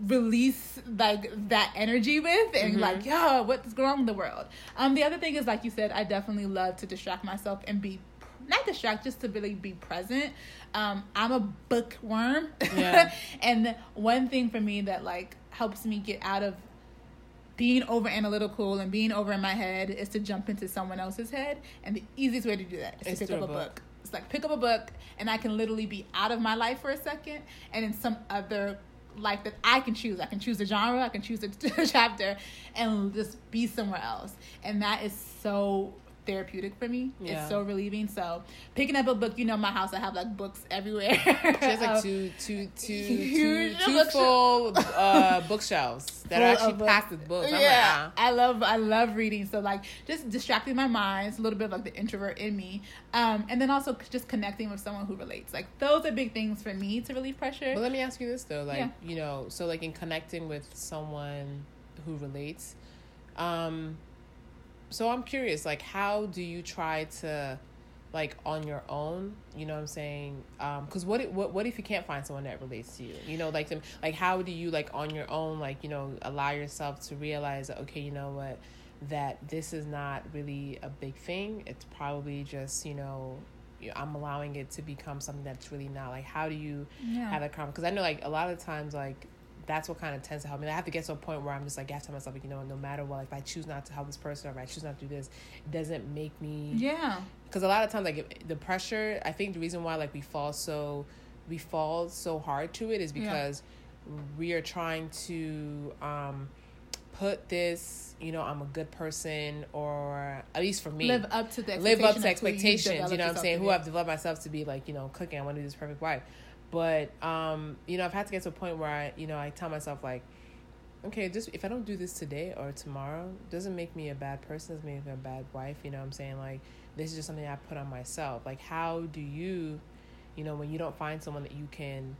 release like that energy with and like yo what's going on in the world um the other thing is like you said i definitely love to distract myself and be not distract just to really be present um i'm a bookworm Yeah. and one thing for me that like helps me get out of being over analytical and being over in my head is to jump into someone else's head and the easiest way to do that is Is to pick up a a book. book. It's like pick up a book and I can literally be out of my life for a second and in some other life that I can choose. I can choose the genre, I can choose the chapter and just be somewhere else. And that is so therapeutic for me. Yeah. It's so relieving. So picking up a book, you know, my house I have like books everywhere. She has like Um, two, two, two, huge two, two bookshelf. full uh, bookshelves that are actually books. packed with books. I'm yeah, like, ah. I love I love reading. So like just distracting my mind. It's a little bit of like the introvert in me, um, and then also just connecting with someone who relates. Like those are big things for me to relieve pressure. But let me ask you this though, like Yeah. you know, so like in connecting with someone who relates, um, so I'm curious, like how do you try to, like on your own, you know what I'm saying? Um, cause what, if- what what if you can't find someone that relates to you? You know, like them, like how do you like on your own, like you know, allow yourself to realize that okay, you know what, that this is not really a big thing. It's probably just you know. I'm allowing it to become something that's really not like. How do you yeah. have that conversation because I know like a lot of times like that's what kind of tends to help me. I have to get to a point where I'm just like I have to tell myself like you know no matter what like if I choose not to help this person or if I choose not to do this, it doesn't make me yeah. because a lot of times like the pressure. I think the reason why like we fall so we fall so hard to it is Yeah. because we are trying to um put this you know I'm a good person or at least for me Live up to the live up to expectation of who you've expectations. You know what I'm saying? Who. I've developed myself to be like, you know, cooking. I want to be this perfect wife. But um, you know, I've had to get to a point where I, you know, I tell myself like, okay, just if I don't do this today or tomorrow, doesn't make me a bad person. Doesn't make me a bad wife. You know what I'm saying? Like, this is just something I put on myself. Like, how do you, you know, when you don't find someone that you can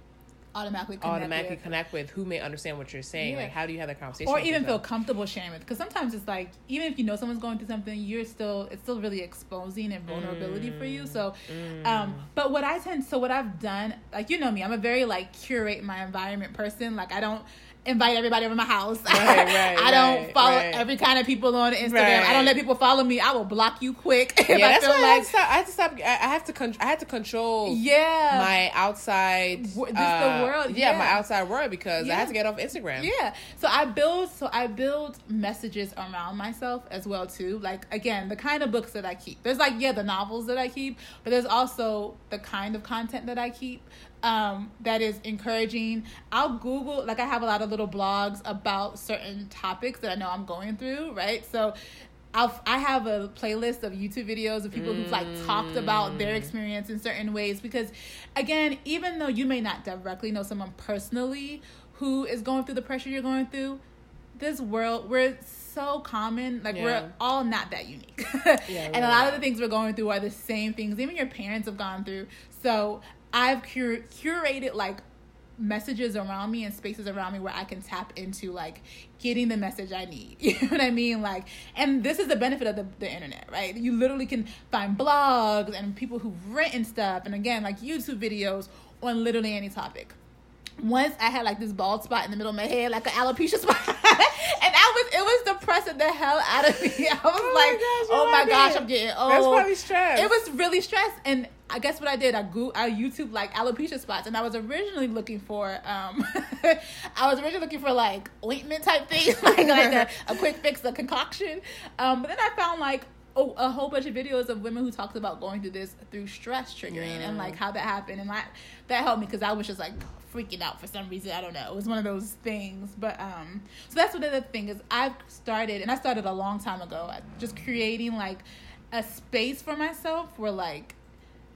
automatically connect automatically with. connect with, who may understand what you're saying? Yeah. Like, how do you have that conversation? or even feel comfortable sharing with because sometimes it's like even if you know someone's going through something you're still it's still really exposing and vulnerability for you so Mm. um but what i tend so what i've done like you know me i'm a very like curate my environment person like i don't invite everybody over my house. Right, right, I don't right, follow every kind of people on Instagram. I don't let people follow me. I will block you quick. yeah, I that's feel why I had like to stop. I had to stop. I I have to. Con- I had to control. yeah, My outside, Wo- just the uh, world, Yeah, yeah. my outside world because I Yeah. had to get off Instagram. Yeah. So I build so I build messages around myself as well too. Like again, the kind of books that I keep. There's like yeah, the novels that I keep, but there's also the kind of content that I keep um that is encouraging. I'll Google like I have a lot of little blogs about certain topics that I know I'm going through, right? So I'll, I have a playlist of YouTube videos of people who've like talked about their experience in certain ways because, again, even though you may not directly know someone personally who is going through the pressure you're going through, this world we're so common, like Yeah. we're all not that unique, Yeah, and a lot of the things we're going through are the same things. Even your parents have gone through. So I've cur- curated like messages around me and spaces around me where I can tap into like getting the message I need. You know what I mean? Like, and this is the benefit of the, the internet, right? You literally can find blogs and people who've written stuff, and again, like YouTube videos on literally any topic. Once I had like this bald spot in the middle of my head, like an alopecia spot, and I was it was depressing the hell out of me. I was Oh my like, gosh, oh my gosh, it. I'm getting old. That's probably stress. It was really stress, and I guess what I did, I go, I YouTube like alopecia spots, and I was originally looking for, um, I was originally looking for like ointment type thing, like like a, a quick fix, a concoction. Um, but then I found like a, a whole bunch of videos of women who talked about going through this through stress triggering and like how that happened, and that that helped me because I was just like freaking out for some reason. I don't know. It was one of those things. But um, so that's what the thing is. I've started, and I started a long time ago. Just creating like a space for myself where like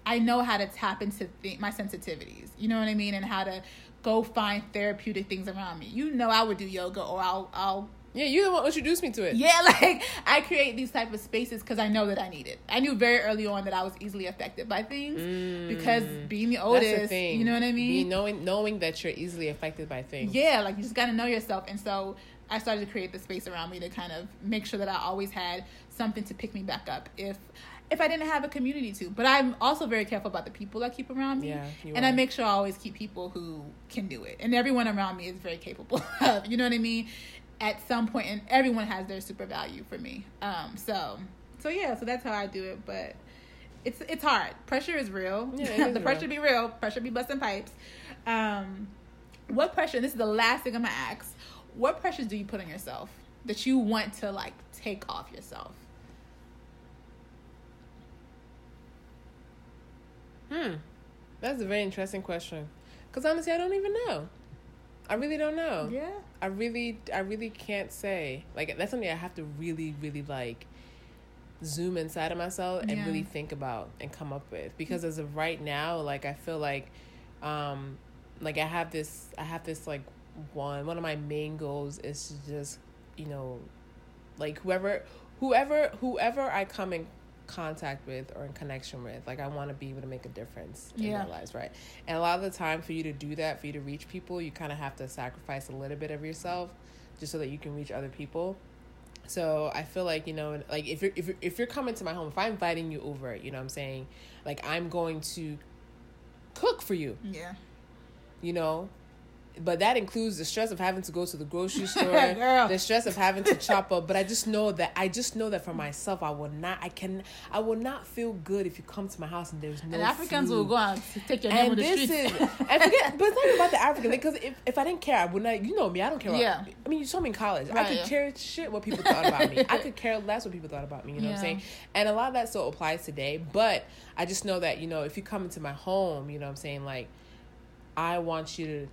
I know how to tap into th- my sensitivities. You know what I mean, and how to go find therapeutic things around me. You know, I would do yoga, or I'll I'll yeah, you the one introduced me to it. yeah, like I create these type of spaces because I know that I need it. I knew very early on that I was easily affected by things because being the Mm. That's the oldest, thing. you know what I mean. Being, knowing knowing that you're easily affected by things. Yeah, like you just got to know yourself. And so I started to create the space around me to kind of make sure that I always had something to pick me back up if if I didn't have a community to. But I'm also very careful about the people I keep around me. Yeah, and I make sure I always keep people who can do it. And everyone around me is very capable of, you know what I mean? At some point and everyone has their super value for me. Um so so yeah, so that's how I do it, but it's it's hard. Pressure is real. Yeah, is the pressure real. be real. Pressure be busting pipes. Um, what pressure? This is the last thing I'm gonna ask. What pressures do you put on yourself that you want to like take off yourself? Hmm. That's a very interesting question. Cause honestly, I don't even know. I really don't know. Yeah. I really, I really can't say. Like that's something I have to really, really like zoom inside of myself and Yeah. really think about and come up with. Because as of right now, like I feel like, um, like I have this, I have this like one. One of my main goals is to just, you know, like whoever, whoever, whoever I come in contact with or in connection with like i want to be able to make a difference in Yeah. their lives right? And a lot of the time for you to do that for you to reach people you kind of have to sacrifice a little bit of yourself just so that you can reach other people. So i feel like you know like if you're if you're, if you're coming to my home if i'm inviting you over you know what i'm saying? Like i'm going to cook for you. Yeah. you know but that includes the stress of having to go to the grocery store the stress of having to chop up but i just know that i just know that for myself i will not i can i will not feel good if you come to my house and there's no and Africans will go out to take your name on and the this streets. is and forget but it's not about the african because if, if i didn't care i would not you know me i don't care Yeah. about, i mean you saw me in college i could yeah. care shit what people thought about me i could care less what people thought about me you know what i'm saying and a lot of that still applies today but i just know that you know if you come into my home you know what i'm saying like i want you to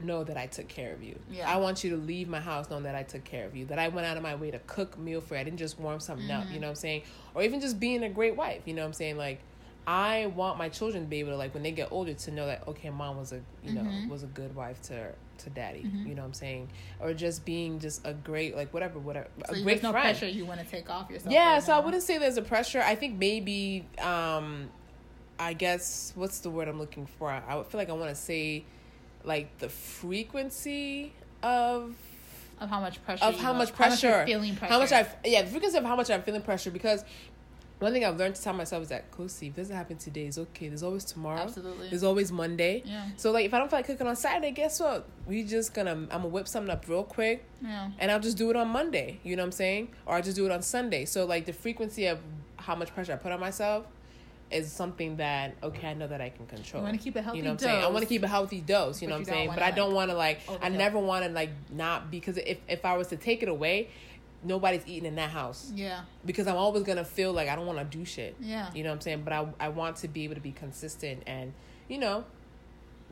know that I took care of you. Yeah. I want you to leave my house knowing that I took care of you. That I went out of my way to cook meal for you. I didn't just warm something up, Mm-hmm. you know what I'm saying? Or even just being a great wife, you know what I'm saying? Like I want my children to be able to like when they get older to know that okay, mom was a you know, Mhm. was a good wife to to daddy, Mhm. you know what I'm saying? Or just being just a great like whatever whatever So a great no friend. pressure you want to take off yourself. Yeah, right so I wouldn't say there's a pressure. I think maybe um I guess what's the word I'm looking for? I would feel like I want to say like the frequency of of how much pressure of how much pressure feeling pressure how much I yeah the frequency of how much I'm feeling pressure because one thing I've learned to tell myself is that Kosi, if it doesn't happen today, it's okay. There's always tomorrow. Absolutely. There's always Monday. Yeah. So like if I don't feel like cooking on Saturday, guess what? We just gonna I'm gonna whip something up real quick Yeah. and I'll just do it on Monday. You know what I'm saying? Or I just do it on Sunday. So like the frequency of how much pressure I put on myself is something that okay, I know that I can control. I wanna keep a healthy You know what I'm saying? I want to keep a healthy dose. You know what I'm saying? But I don't want to like. I never want to like not because if if I was to take it away, nobody's eating in that house Yeah. because I'm always gonna feel like I don't want to do shit. Yeah. You know what I'm saying? But I I want to be able to be consistent and you know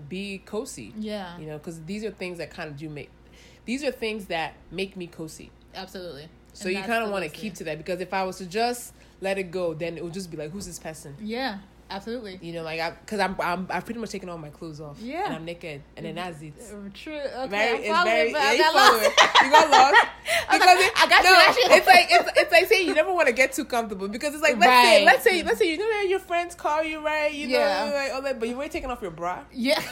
be cozy. Yeah. You know, because these are things that kind of do make. These are things that make me cozy. Absolutely. So And you kind of want to keep to that because if I was to just let it go, then it would just be like, who's this person? Yeah. Absolutely. You know, like I, because I'm, I'm, I've pretty much taken all my clothes off. Yeah. And I'm naked, and then that's it. Uh, True. Okay. Very, I'm it's very, but yeah, I you got lost. You got lost because like, it, I got you, no, actually. it's like it's, it's like saying you never want to get too comfortable because it's like let's say let's say let's say you know that your friends call you right, you know, like all that, but you already taking off your bra. Yeah.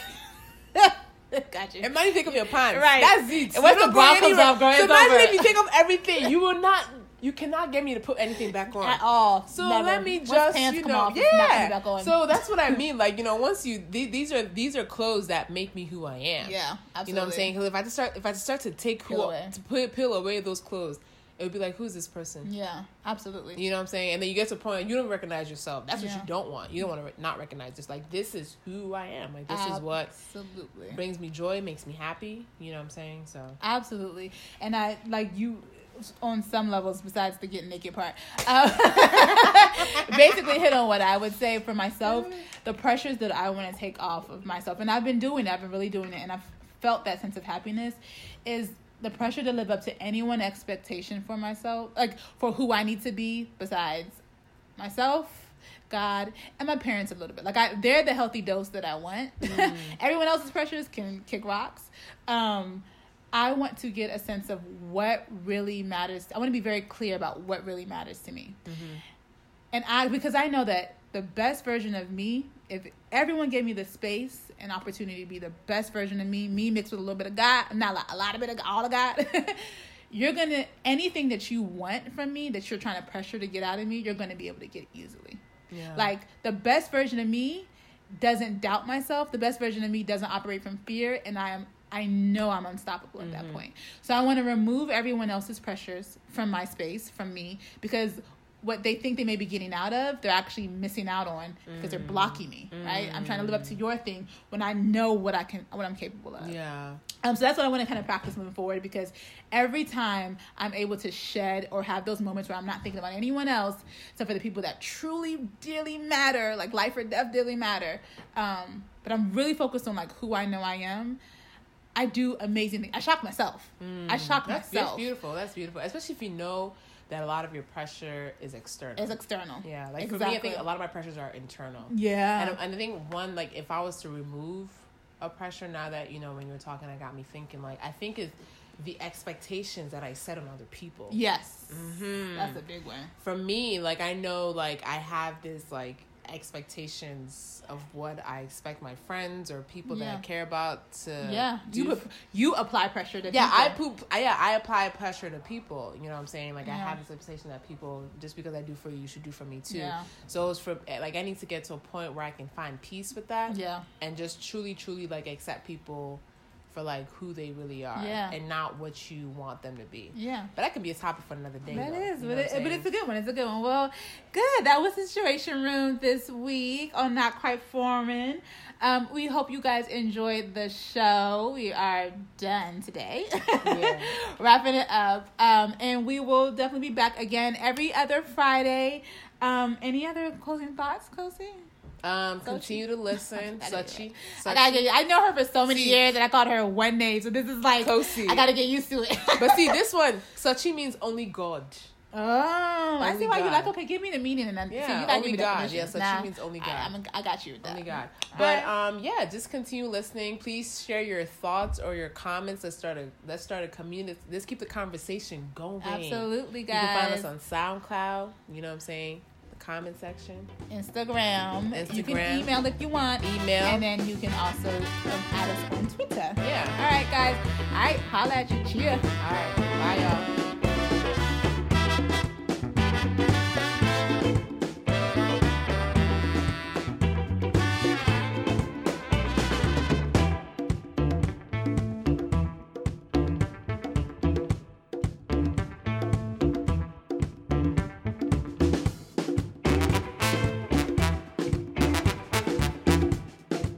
got you. And imagine you take off your pants. Right. That's it. And once the bra comes anywhere. off, girl, so it's imagine over. if you take off everything, you will not. You cannot get me to put anything back on. At all. So Never. let me just, you know, off, yeah. back on. So that's what I mean. Like you know, once you the- these are these are clothes that make me who I am. yeah. Absolutely. You know what I'm saying? Because if I just start if I just start to take Peel who away. to put peel away those clothes, it would be like, who's this person? Yeah. Absolutely. You know what I'm saying? And then you get to a point you don't recognize yourself. That's what Yeah. you don't want. You don't want to re- not recognize. Just like this is who I am. Like this is what Absolutely. brings me joy, makes me happy. You know what I'm saying? So Absolutely. And I like you on some levels besides the getting naked part. Uh, basically hit on what I would say for myself, the pressures that I want to take off of myself. And I've been doing it, I've been really doing it and I've felt that sense of happiness is the pressure to live up to any one expectation for myself, like for who I need to be besides myself, God, and my parents a little bit. Like I they're the healthy dose that I want. Everyone else's pressures can kick rocks. Um I want to get a sense of what really matters. I want to be very clear about what really matters to me. Mm-hmm. And I because I know that the best version of me, if everyone gave me the space and opportunity to be the best version of me, me mixed with a little bit of God, not a lot, a lot of bit of all of God, you're gonna anything that you want from me that you're trying to pressure to get out of me, you're gonna be able to get easily. yeah. Like the best version of me doesn't doubt myself. The best version of me doesn't operate from fear, and I am I know I'm unstoppable at that point. So I want to remove everyone else's pressures from my space, from me, because what they think they may be getting out of, they're actually missing out on because they're blocking me. Right? I'm trying to live up to your thing when I know what I can, what I'm capable of. yeah. Um, so that's what I want to kind of practice moving forward because every time I'm able to shed or have those moments where I'm not thinking about anyone else except for the people that truly, dearly matter, like life or death dearly matter. Um, but I'm really focused on like who I know I am. I do amazing things. I shock myself. I shock Mm, That's, that's beautiful. That's beautiful. Especially if you know that a lot of your pressure is external. It's external. yeah. Like for me, I think a lot of my pressures are internal. Yeah. And, and I think one like if I was to remove a pressure now that you know when you were talking, it got me thinking. Like I think it's the expectations that I set on other people. yes. Mhm. That's a big one. For me, like I know, like I have this like expectations of what I expect my friends or people that I care about to. yeah. do You you apply pressure to yeah, I people. poop. I, yeah, I apply pressure to people. You know what I'm saying? Like I have this expectation that people, just because I do for you, you should do for me too. Yeah. So it's for eh, like I need to get to a point where I can find peace with that Yeah. and just truly, truly like accept people for like who they really are, Yeah. and not what you want them to be. Yeah. But that could be a topic for another day. That though, is, but, it, but it's a good one. It's a good one. Well, good. That was Situation Room this week on Not Quite Foreign. Um, we hope you guys enjoyed the show. We are done today. Yeah. Wrapping it up. Um, and we will definitely be back again every other Friday. Um, any other closing thoughts, Kosi? Um, continue to listen, I gotta Sochi. I, gotta get, I know her for so many See. years and I called her one name, so this is like Kosi. I gotta get used to it. But see, this one, Sochi means only God. Oh, I see Only why you God. like. Okay, give me the meaning and then you Yeah, gotta only give me the God. Yeah, so she Nah, means only God. I'm, I got you. with that. Only God. But right. um, yeah, just continue listening. Please share your thoughts or your comments. Let's start a let's start a community. Let's keep the conversation going. Absolutely, got You can find us on SoundCloud. You know what I'm saying? Comment section. Instagram. Instagram. You can email if you want. Email. And then you can also um, add us on Twitter. Yeah. All right, guys. All right, holla at you. Cheer. All right. Bye, y'all.